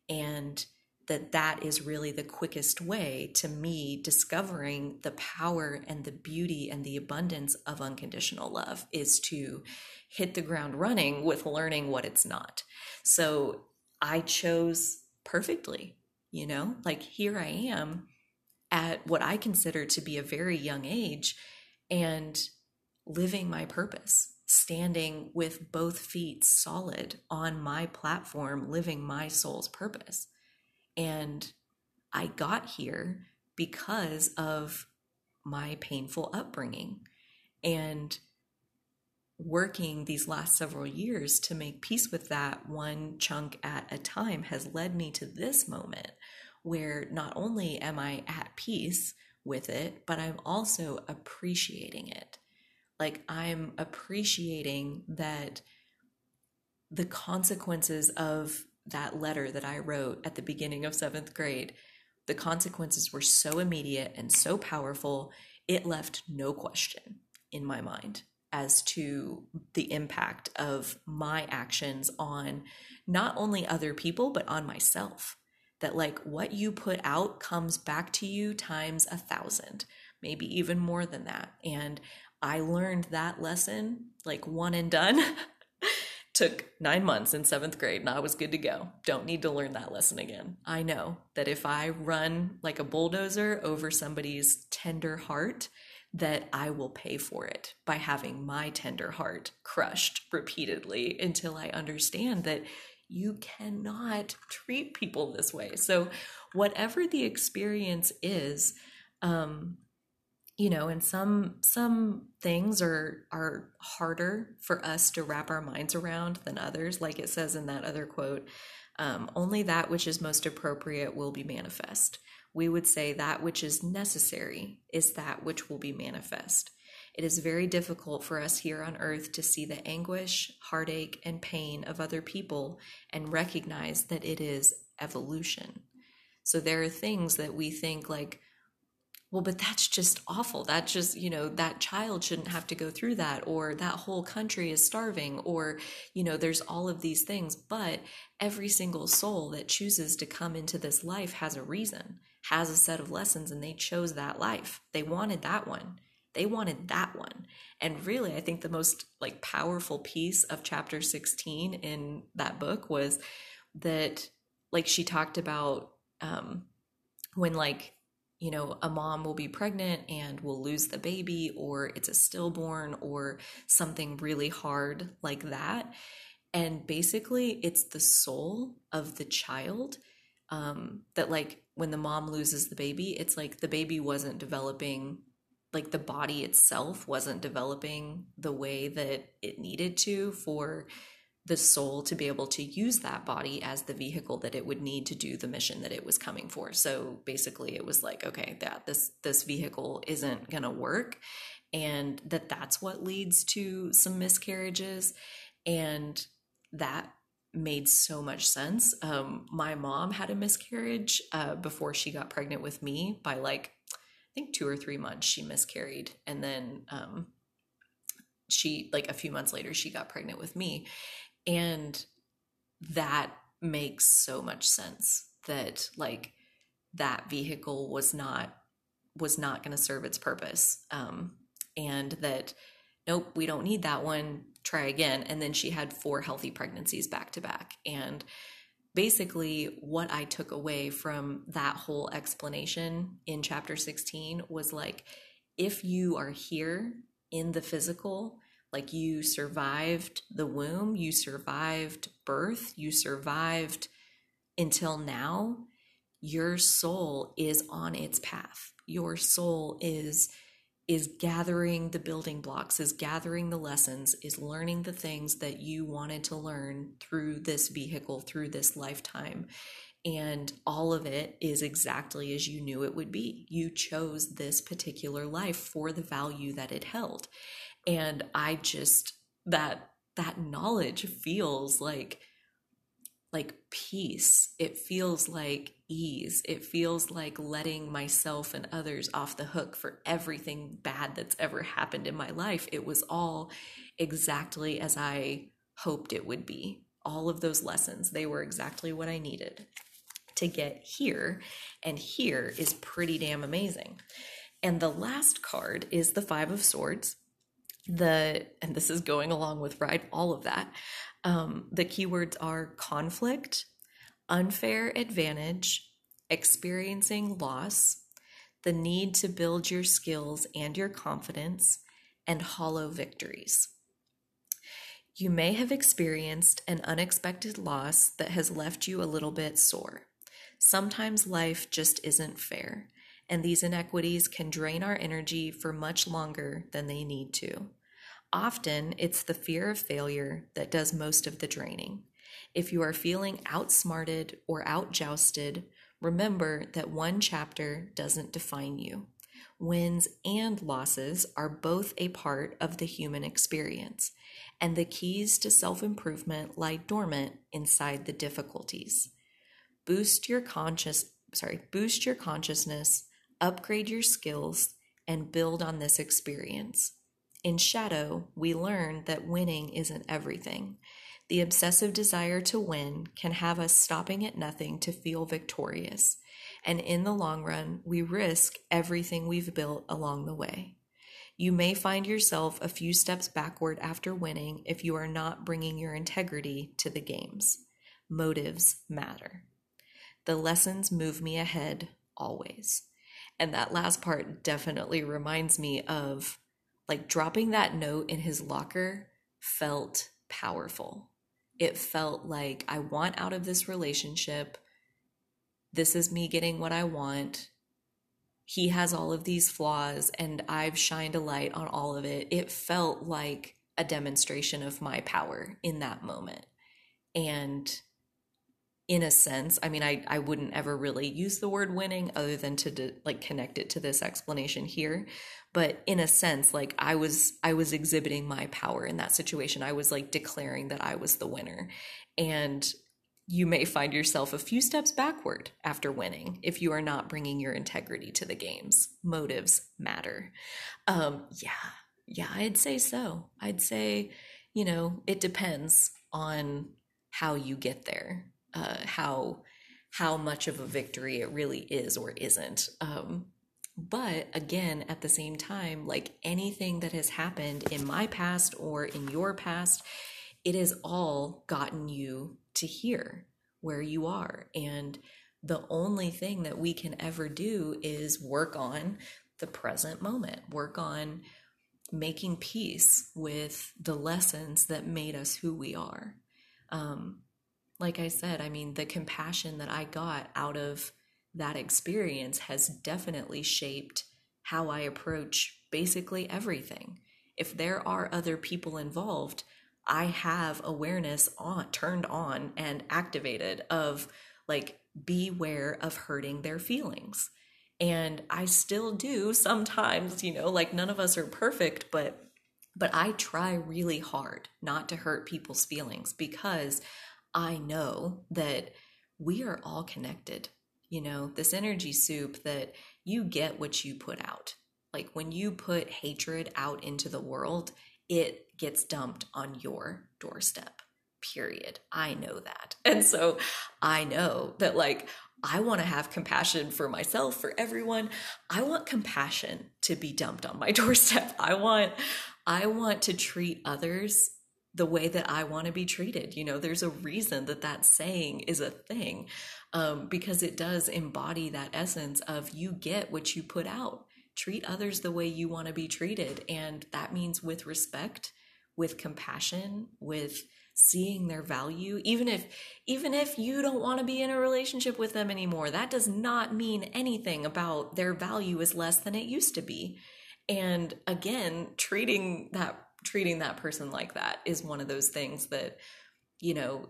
And that that is really the quickest way to me discovering the power and the beauty and the abundance of unconditional love is to hit the ground running with learning what it's not. So I chose perfectly, you know, like here I am at what I consider to be a very young age and living my purpose, standing with both feet solid on my platform, living my soul's purpose. And I got here because of my painful upbringing and working these last several years to make peace with that one chunk at a time has led me to this moment where not only am I at peace with it, but I'm also appreciating it. Like I'm appreciating that the consequences of that letter that I wrote at the beginning of seventh grade, the consequences were so immediate and so powerful, it left no question in my mind as to the impact of my actions on not only other people, but on myself that like what you put out comes back to you times a thousand, maybe even more than that. And I learned that lesson like one and done. Took nine months in seventh grade and I was good to go. Don't need to learn that lesson again. I know that if I run like a bulldozer over somebody's tender heart, that I will pay for it by having my tender heart crushed repeatedly until I understand that you cannot treat people this way. So, whatever the experience is, um, you know, and some some things are are harder for us to wrap our minds around than others. Like it says in that other quote, um, only that which is most appropriate will be manifest. We would say that which is necessary is that which will be manifest. It is very difficult for us here on earth to see the anguish, heartache, and pain of other people and recognize that it is evolution. So there are things that we think like, well, but that's just awful. That just, you know, that child shouldn't have to go through that, or that whole country is starving, or, you know, there's all of these things. But every single soul that chooses to come into this life has a reason, has a set of lessons, and they chose that life. They wanted that one. They wanted that one. And really, I think the most like powerful piece of chapter 16 in that book was that like she talked about um when like you know, a mom will be pregnant and will lose the baby, or it's a stillborn, or something really hard like that. And basically, it's the soul of the child um, that, like, when the mom loses the baby, it's like the baby wasn't developing like the body itself wasn't developing the way that it needed to for the soul to be able to use that body as the vehicle that it would need to do the mission that it was coming for. So basically it was like, okay, that this this vehicle isn't going to work and that that's what leads to some miscarriages and that made so much sense. Um, my mom had a miscarriage uh, before she got pregnant with me by like think two or three months she miscarried and then um, she like a few months later she got pregnant with me and that makes so much sense that like that vehicle was not was not going to serve its purpose um and that nope we don't need that one try again and then she had four healthy pregnancies back to back and basically what i took away from that whole explanation in chapter 16 was like if you are here in the physical like you survived the womb, you survived birth, you survived until now. Your soul is on its path. Your soul is is gathering the building blocks, is gathering the lessons, is learning the things that you wanted to learn through this vehicle, through this lifetime. And all of it is exactly as you knew it would be. You chose this particular life for the value that it held and i just that that knowledge feels like like peace it feels like ease. It feels like letting myself and others off the hook for everything bad that's ever happened in my life. It was all exactly as i hoped it would be. All of those lessons they were exactly what i needed to get here. And here is pretty damn amazing. And the last card is the 5 of swords. The and this is going along with right all of that. Um, the keywords are conflict unfair advantage experiencing loss the need to build your skills and your confidence and hollow victories you may have experienced an unexpected loss that has left you a little bit sore sometimes life just isn't fair and these inequities can drain our energy for much longer than they need to. Often, it's the fear of failure that does most of the draining. If you are feeling outsmarted or outjousted, remember that one chapter doesn't define you. Wins and losses are both a part of the human experience, and the keys to self improvement lie dormant inside the difficulties. Boost your conscious sorry, boost your consciousness upgrade your skills, and build on this experience. In Shadow, we learn that winning isn't everything. The obsessive desire to win can have us stopping at nothing to feel victorious, and in the long run, we risk everything we've built along the way. You may find yourself a few steps backward after winning if you are not bringing your integrity to the games. Motives matter. The lessons move me ahead always. And that last part definitely reminds me of like dropping that note in his locker felt powerful. It felt like I want out of this relationship. This is me getting what I want. He has all of these flaws, and I've shined a light on all of it. It felt like a demonstration of my power in that moment. And in a sense i mean i i wouldn't ever really use the word winning other than to de, like connect it to this explanation here. But in a sense like i was i was exhibiting my power in that situation. I was like declaring that i was the winner. And you may find yourself a few steps backward after winning if you are not bringing your integrity to the games. Motives matter. Um yeah. Yeah i'd say so. I'd say you know it depends on how you get there uh, how how much of a victory it really is or isn't. Um, but again, at the same time, like anything that has happened in my past or in your past, it has all gotten you to here where you are. And the only thing that we can ever do is work on the present moment, work on making peace with the lessons that made us who we are. Um, like I said, I mean, the compassion that I got out of that experience has definitely shaped how I approach basically everything. If there are other people involved, I have awareness on turned on and activated of like beware of hurting their feelings. And I still do sometimes, you know, like none of us are perfect, but but I try really hard not to hurt people's feelings because I know that we are all connected. You know, this energy soup that you get what you put out. Like when you put hatred out into the world, it gets dumped on your doorstep. Period. I know that. And so I know that, like, I want to have compassion for myself, for everyone. I want compassion to be dumped on my doorstep. I want I want to treat others the way that I want to be treated. You know, there's a reason that that saying is a thing um, because it does embody that essence of you get what you put out treat others the way you want to be treated. And that means with respect, with compassion, with seeing their value even if even if you don't want to be in a relationship with them anymore that does not mean anything about their value is less than it used to be and again treating that treating that person like that is one of those things that you know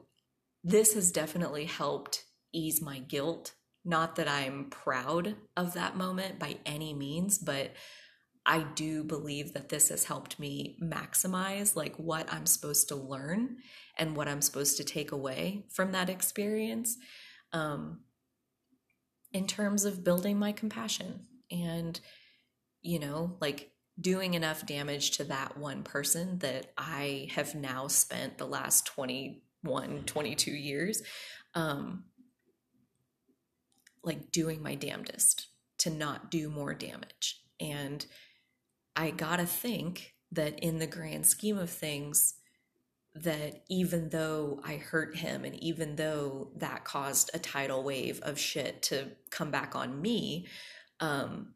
this has definitely helped ease my guilt. Not that I'm proud of that moment by any means, but I do believe that this has helped me maximize like what I'm supposed to learn and what I'm supposed to take away from that experience um, in terms of building my compassion. And, you know, like doing enough damage to that one person that I have now spent the last 21, 22 years um, like doing my damnedest to not do more damage. And I gotta think that in the grand scheme of things, that even though I hurt him and even though that caused a tidal wave of shit to come back on me, um,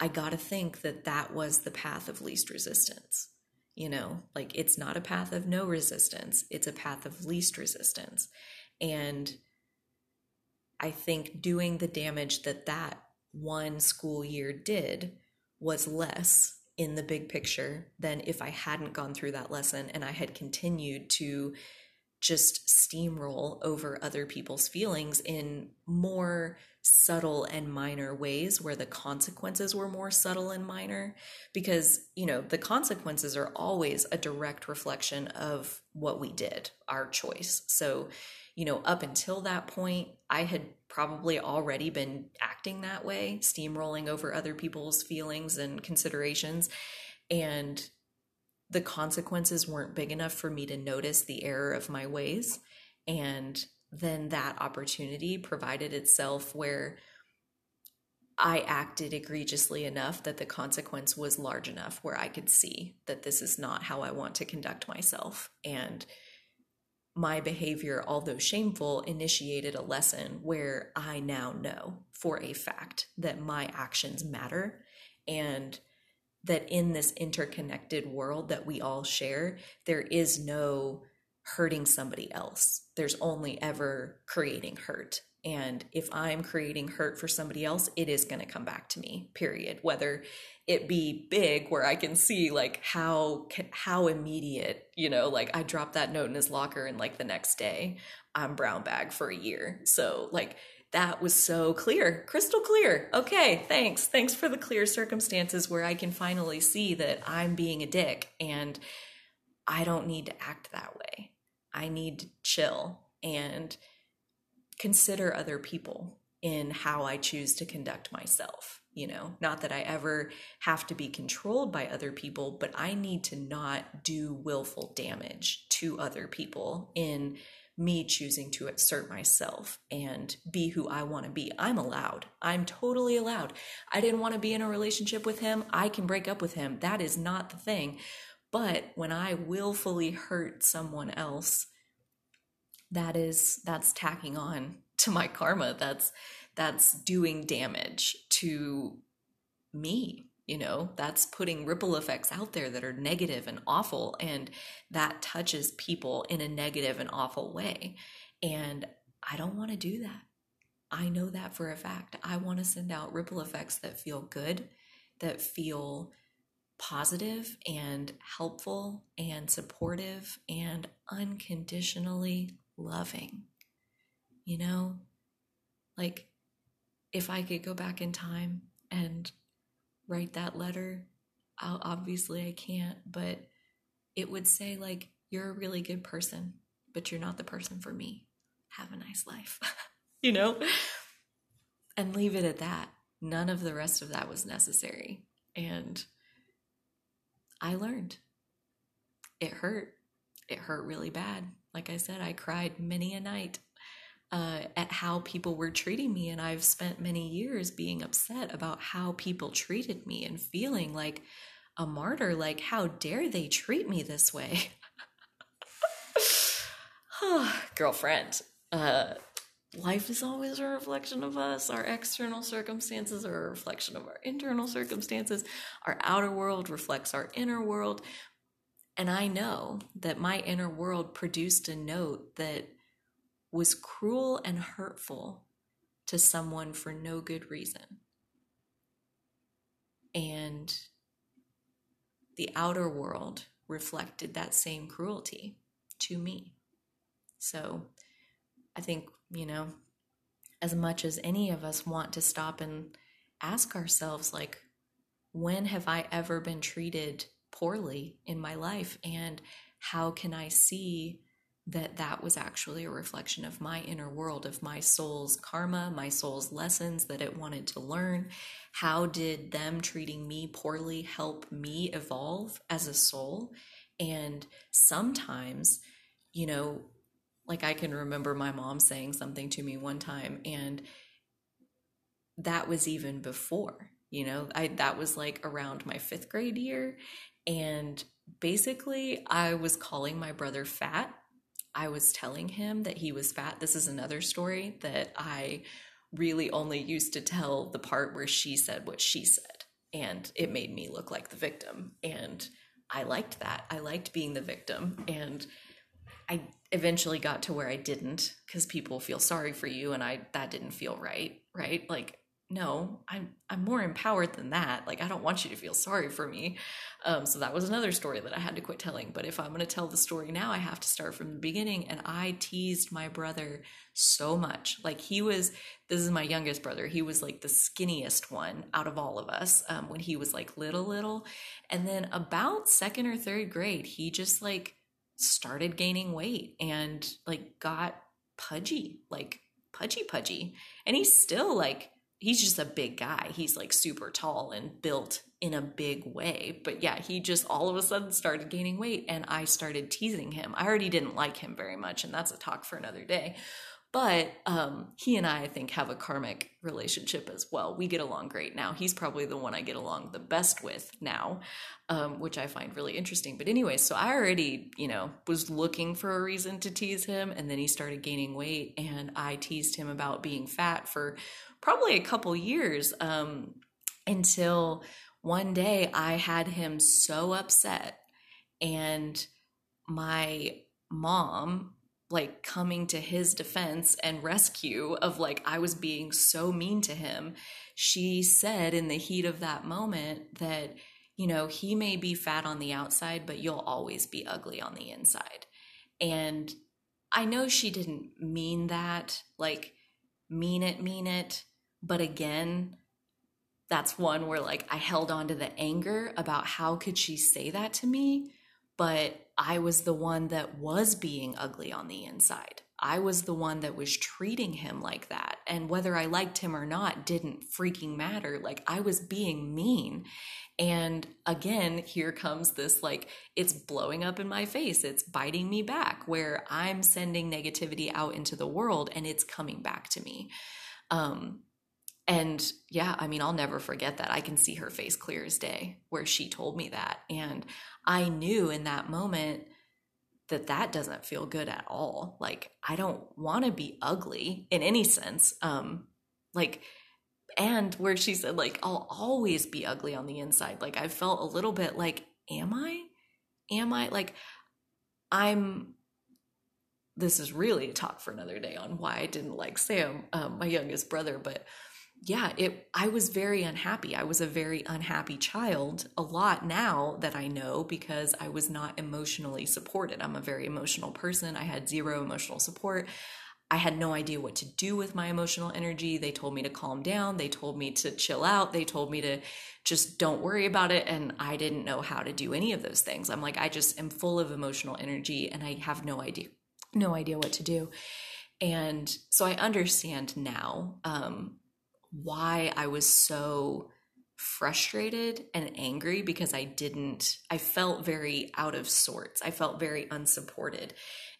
I gotta think that that was the path of least resistance. You know, like it's not a path of no resistance, it's a path of least resistance. And I think doing the damage that that one school year did was less in the big picture than if I hadn't gone through that lesson and I had continued to just steamroll over other people's feelings in more subtle and minor ways where the consequences were more subtle and minor because you know the consequences are always a direct reflection of what we did our choice so you know, up until that point, I had probably already been acting that way, steamrolling over other people's feelings and considerations. And the consequences weren't big enough for me to notice the error of my ways. And then that opportunity provided itself where I acted egregiously enough that the consequence was large enough where I could see that this is not how I want to conduct myself. And my behavior, although shameful, initiated a lesson where I now know for a fact that my actions matter and that in this interconnected world that we all share, there is no hurting somebody else. There's only ever creating hurt. And if I'm creating hurt for somebody else, it is going to come back to me, period. Whether it be big where I can see like how how immediate, you know, like I dropped that note in his locker and like the next day I'm brown bag for a year. So like that was so clear, crystal clear. Okay, thanks. Thanks for the clear circumstances where I can finally see that I'm being a dick and I don't need to act that way. I need to chill and consider other people in how I choose to conduct myself. You know, not that I ever have to be controlled by other people, but I need to not do willful damage to other people in me choosing to assert myself and be who I want to be. I'm allowed. I'm totally allowed. I didn't want to be in a relationship with him. I can break up with him. That is not the thing. But when I willfully hurt someone else, that is that's tacking on to my karma. That's that's doing damage to me you know? That's putting ripple effects out there that are negative and awful and that touches people in a negative and awful way. And i don't want to do that. I know that for a fact. I want to send out ripple effects that feel good that feel positive and helpful and supportive and unconditionally loving. You know, like if I could go back in time and write that letter, I'll, obviously I can't, but it would say, like, you're a really good person, but you're not the person for me. Have a nice life, you know? And leave it at that. None of the rest of that was necessary. And I learned. It hurt. It hurt really bad. Like I said, I cried many a night uh, at how people were treating me. And I've spent many years being upset about how people treated me and feeling like a martyr. Like, how dare they treat me this way? Girlfriend, uh, life is always a reflection of us. Our external circumstances are a reflection of our internal circumstances. Our outer world reflects our inner world. And I know that my inner world produced a note that was cruel and hurtful to someone for no good reason. And the outer world reflected that same cruelty to me. So I think, you know, as much as any of us want to stop and ask ourselves, like, when have I ever been treated poorly in my life? And how can I see that that was actually a reflection of my inner world, of my soul's karma, my soul's lessons that it wanted to learn. How did them treating me poorly help me evolve as a soul? And sometimes, you know, like I can remember my mom saying something to me one time, and that was even before, you know, I that was like around my fifth grade year. And basically, I was calling my brother fat I was telling him that he was fat. This is another story that I really only used to tell the part where she said what she said. And it made me look like the victim. And I liked that. I liked being the victim. And I eventually got to where I didn't because people feel sorry for you and I that didn't feel right, right? Like no i'm i'm more empowered than that. Like i don't want you to feel sorry for me. Um, so that was another story that i had to quit telling. But if i'm going to tell the story now i have to start from the beginning. And i teased my brother so much. Like he was this is my youngest brother. He was like the skinniest one out of all of us um, when he was like little little. And then about second or third grade he just like started gaining weight and like got pudgy like pudgy pudgy and he's still like he's just a big guy. He's like super tall and built in a big way. But yeah, he just all of a sudden started gaining weight and I started teasing him. I already didn't like him very much, and that's a talk for another day. But um, he and I, I think, have a karmic relationship as well. We get along great now. He's probably the one I get along the best with now, um, which I find really interesting. But anyway, so I already, you know, was looking for a reason to tease him, and then he started gaining weight, and I teased him about being fat for probably a couple years um, until one day I had him so upset and my mom like coming to his defense and rescue of like I was being so mean to him she said in the heat of that moment that you know he may be fat on the outside but you'll always be ugly on the inside. And I know she didn't mean that like mean it mean it but again, that's one where like I held on to the anger about how could she say that to me, but I was the one that was being ugly on the inside. I was the one that was treating him like that. And whether I liked him or not didn't freaking matter. Like I was being mean. And again, here comes this like, it's blowing up in my face. It's biting me back where I'm sending negativity out into the world and it's coming back to me. Um, and yeah, I mean, I'll never forget that. I can see her face clear as day where she told me that. And I knew in that moment that that doesn't feel good at all. Like, I don't want to be ugly in any sense. Um, like, and where she said, like, I'll always be ugly on the inside. Like, I felt a little bit like, am I? Am I? Like, I'm this is really a talk for another day on why I didn't like Sam, um, my youngest brother, but yeah, it I was very unhappy. I was a very unhappy child a lot now that I know because I was not emotionally supported. I'm a very emotional person. I had zero emotional support. I had no idea what to do with my emotional energy. They told me to calm down. They told me to chill out. They told me to just don't worry about it. And I didn't know how to do any of those things. I'm like, I just am full of emotional energy and I have no idea, no idea what to do. And so I understand now um, why I was so frustrated and angry because I didn't, I felt very out of sorts. I felt very unsupported.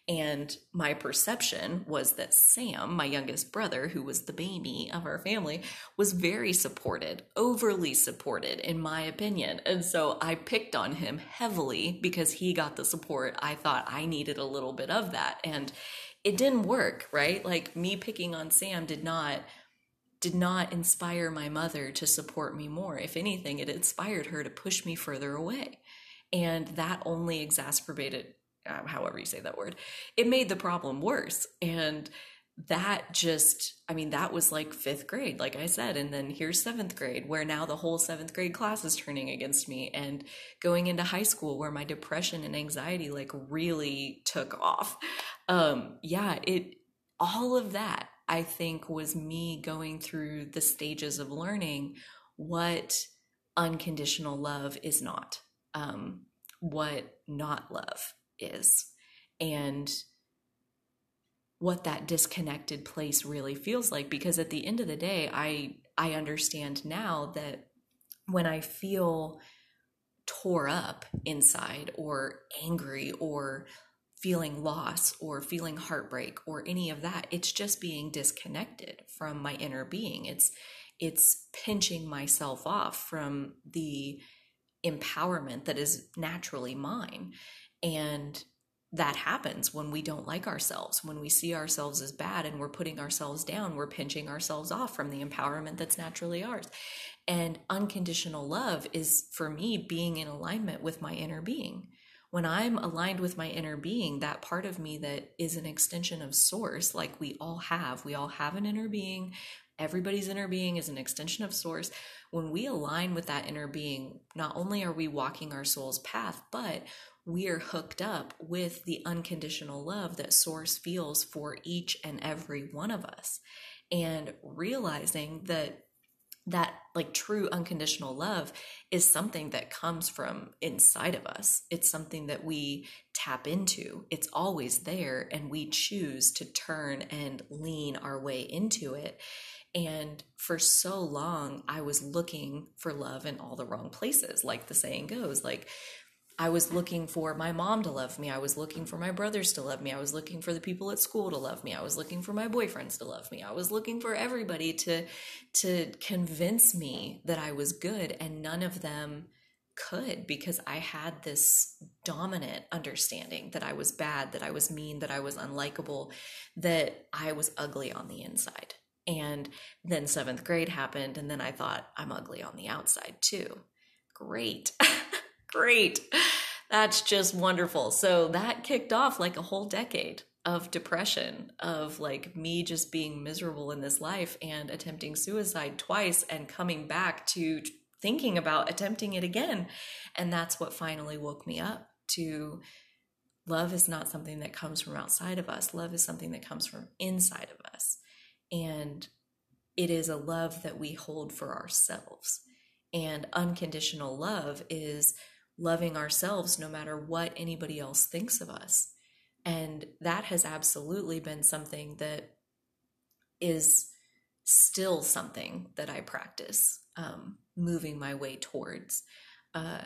And my perception was that Sam, my youngest brother, who was the baby of our family, was very supported, overly supported, in my opinion. And so I picked on him heavily because he got the support. I thought I needed a little bit of that. And it didn't work, right? Like me picking on Sam did not did not inspire my mother to support me more. If anything, it inspired her to push me further away. And that only exacerbated uh, however you say that word, it made the problem worse. And that just, I mean, that was like fifth grade, like I said. And then here's seventh grade, where now the whole seventh grade class is turning against me. And going into high school, where my depression and anxiety like really took off. Um, yeah, it, all of that, I think, was me going through the stages of learning what unconditional love is not, um, what not love is and what that disconnected place really feels like because at the end of the day i i understand now that when i feel tore up inside or angry or feeling loss or feeling heartbreak or any of that it's just being disconnected from my inner being it's it's pinching myself off from the empowerment that is naturally mine and that happens when we don't like ourselves, when we see ourselves as bad and we're putting ourselves down, we're pinching ourselves off from the empowerment that's naturally ours. And unconditional love is for me being in alignment with my inner being. When I'm aligned with my inner being, that part of me that is an extension of source, like we all have, we all have an inner being. Everybody's inner being is an extension of source. When we align with that inner being, not only are we walking our soul's path, but we are hooked up with the unconditional love that Source feels for each and every one of us. And realizing that that like true unconditional love is something that comes from inside of us. It's something that we tap into. It's always there and we choose to turn and lean our way into it. And for so long, I was looking for love in all the wrong places, like the saying goes. Like, I was looking for my mom to love me. I was looking for my brothers to love me. I was looking for the people at school to love me. I was looking for my boyfriends to love me. I was looking for everybody to to convince me that I was good and none of them could because I had this dominant understanding that I was bad, that I was mean, that I was unlikable, that I was ugly on the inside. And then 7th grade happened and then I thought I'm ugly on the outside too. Great. Great. That's just wonderful. So that kicked off like a whole decade of depression, of like me just being miserable in this life and attempting suicide twice and coming back to thinking about attempting it again. And that's what finally woke me up to love is not something that comes from outside of us. Love is something that comes from inside of us. And it is a love that we hold for ourselves. And unconditional love is loving ourselves no matter what anybody else thinks of us. And that has absolutely been something that is still something that I practice, um, moving my way towards. Uh,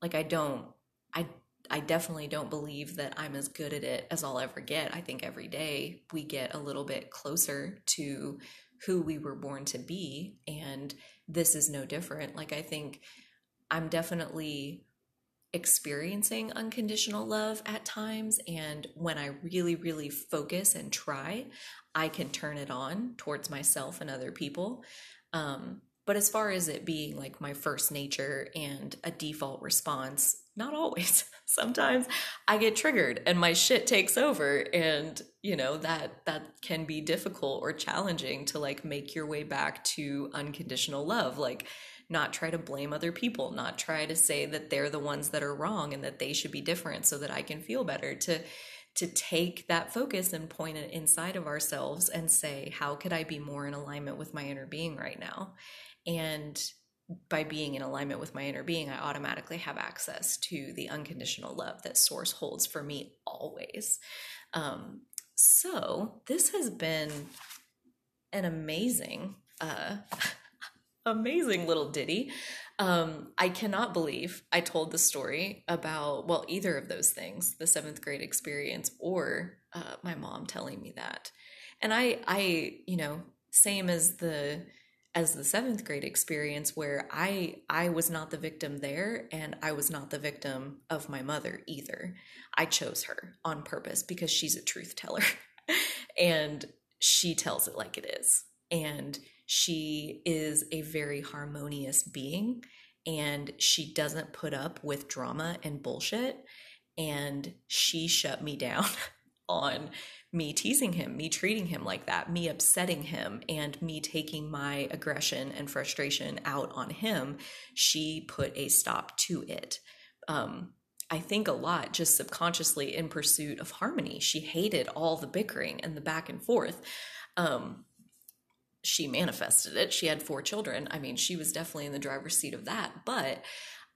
like I don't, I I definitely don't believe that I'm as good at it as I'll ever get. I think every day we get a little bit closer to who we were born to be, and this is no different. Like I think I'm definitely experiencing unconditional love at times. And when I really, really focus and try, I can turn it on towards myself and other people. Um, but as far as it being like my first nature and a default response, not always. Sometimes I get triggered and my shit takes over and you know that that can be difficult or challenging to like make your way back to unconditional love like not try to blame other people, not try to say that they're the ones that are wrong and that they should be different so that I can feel better to to take that focus and point it inside of ourselves and say how could I be more in alignment with my inner being right now? And by being in alignment with my inner being, I automatically have access to the unconditional love that Source holds for me always. Um, so, this has been an amazing, uh, amazing little ditty. Um, I cannot believe I told the story about, well, either of those things the seventh grade experience or uh, my mom telling me that. And I, I, you know, same as the as the seventh grade experience where I I was not the victim there and I was not the victim of my mother either. I chose her on purpose because she's a truth teller and she tells it like it is. And she is a very harmonious being and she doesn't put up with drama and bullshit. And she shut me down on me teasing him, me treating him like that, me upsetting him, and me taking my aggression and frustration out on him, she put a stop to it. Um, I think a lot just subconsciously in pursuit of harmony. She hated all the bickering and the back and forth. Um, she manifested it. She had four children. I mean, she was definitely in the driver's seat of that. But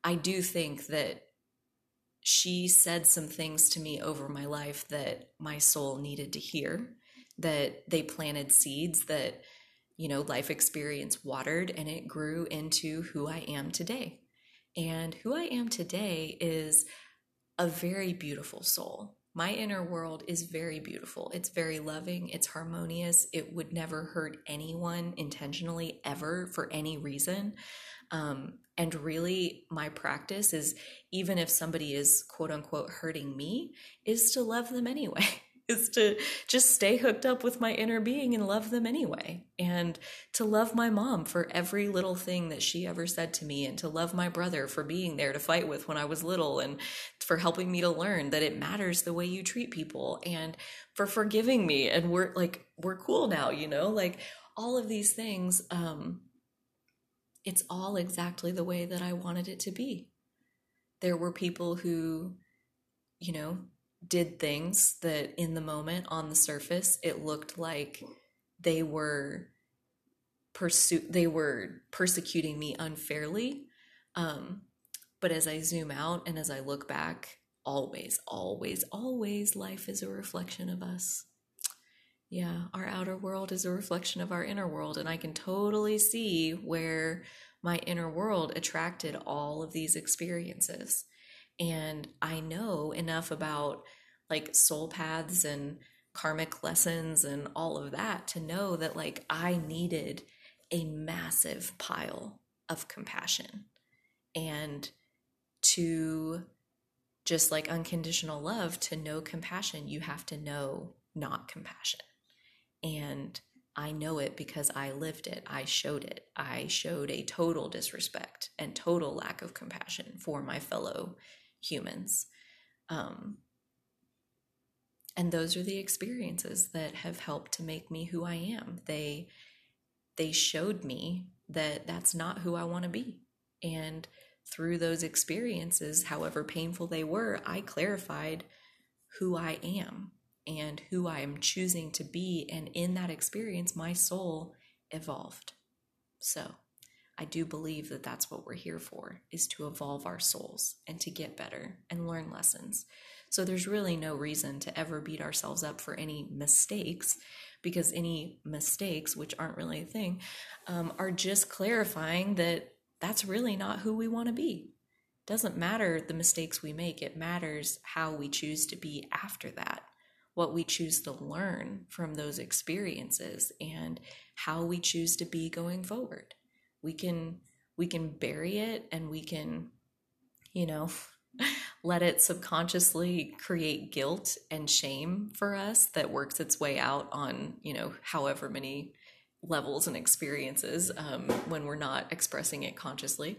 I do think that she said some things to me over my life that my soul needed to hear, that they planted seeds that, you know, life experience watered and it grew into who I am today. And who I am today is a very beautiful soul. My inner world is very beautiful. It's very loving. It's harmonious. It would never hurt anyone intentionally ever for any reason. Um, and really, my practice is even if somebody is quote unquote hurting me, is to love them anyway, is to just stay hooked up with my inner being and love them anyway. And to love my mom for every little thing that she ever said to me, and to love my brother for being there to fight with when I was little, and for helping me to learn that it matters the way you treat people, and for forgiving me. And we're like, we're cool now, you know, like all of these things. Um, it's all exactly the way that I wanted it to be. There were people who, you know, did things that in the moment on the surface it looked like they were pursue they were persecuting me unfairly. Um, but as I zoom out and as I look back, always, always, always life is a reflection of us yeah, our outer world is a reflection of our inner world. And I can totally see where my inner world attracted all of these experiences. And I know enough about like soul paths and karmic lessons and all of that to know that like I needed a massive pile of compassion. And to just like unconditional love, to know compassion, you have to know not compassion. And I know it because I lived it. I showed it. I showed a total disrespect and total lack of compassion for my fellow humans. Um, and those are the experiences that have helped to make me who I am. They they showed me that that's not who I want to be. And through those experiences, however painful they were, I clarified who I am and who I am choosing to be. And in that experience, my soul evolved. So I do believe that that's what we're here for is to evolve our souls and to get better and learn lessons. So there's really no reason to ever beat ourselves up for any mistakes because any mistakes, which aren't really a thing, um, are just clarifying that that's really not who we want to be. Doesn't matter the mistakes we make, it matters how we choose to be after that what we choose to learn from those experiences and how we choose to be going forward. We can we can bury it and we can you know let it subconsciously create guilt and shame for us that works its way out on you know however many levels and experiences um, when we're not expressing it consciously.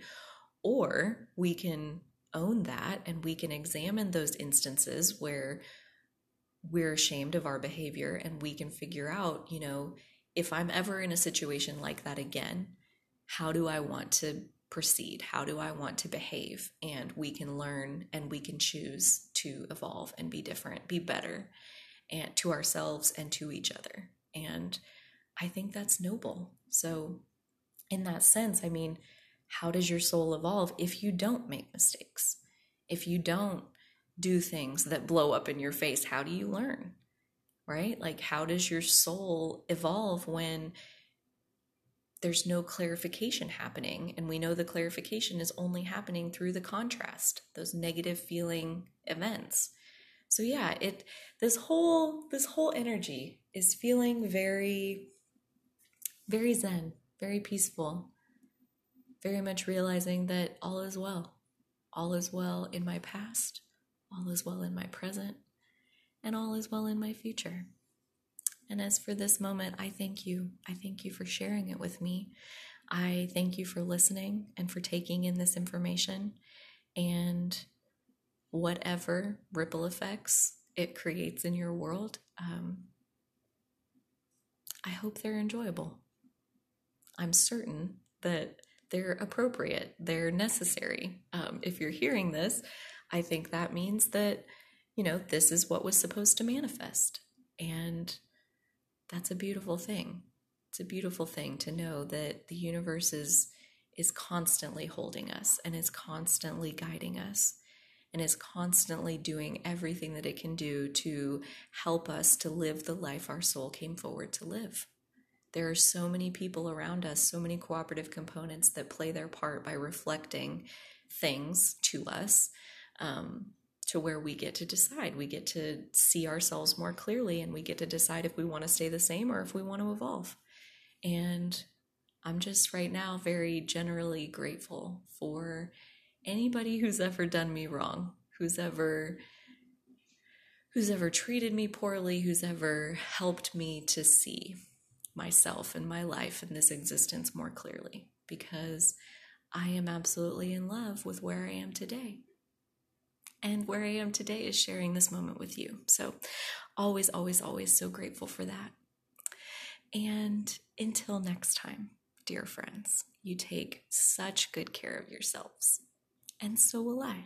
Or we can own that and we can examine those instances where we're ashamed of our behavior and we can figure out, you know, if I'm ever in a situation like that again, how do I want to proceed? How do I want to behave? And we can learn and we can choose to evolve and be different, be better and to ourselves and to each other. And I think that's noble. So in that sense, I mean, how does your soul evolve if you don't make mistakes? If you don't do things that blow up in your face, how do you learn? Right? Like, how does your soul evolve when there's no clarification happening? And we know the clarification is only happening through the contrast, those negative feeling events. So yeah, it this whole this whole energy is feeling very very zen, very peaceful, very much realizing that all is well. All is well in my past, all is well in my present, and all is well in my future. And as for this moment, I thank you. I thank you for sharing it with me. I thank you for listening and for taking in this information and whatever ripple effects it creates in your world. Um, I hope they're enjoyable. I'm certain that they're appropriate, they're necessary. Um, if you're hearing this, I think that means that, you know, this is what was supposed to manifest. And that's a beautiful thing. It's a beautiful thing to know that the universe is is constantly holding us and is constantly guiding us and is constantly doing everything that it can do to help us to live the life our soul came forward to live. There are so many people around us, so many cooperative components that play their part by reflecting things to us um, to where we get to decide. We get to see ourselves more clearly and we get to decide if we want to stay the same or if we want to evolve. And I'm just right now very generally grateful for anybody who's ever done me wrong, who's ever who's ever treated me poorly, who's ever helped me to see myself and my life and this existence more clearly because I am absolutely in love with where I am today. And where I am today is sharing this moment with you. So, always, always, always so grateful for that. And until next time, dear friends, you take such good care of yourselves. And so will I.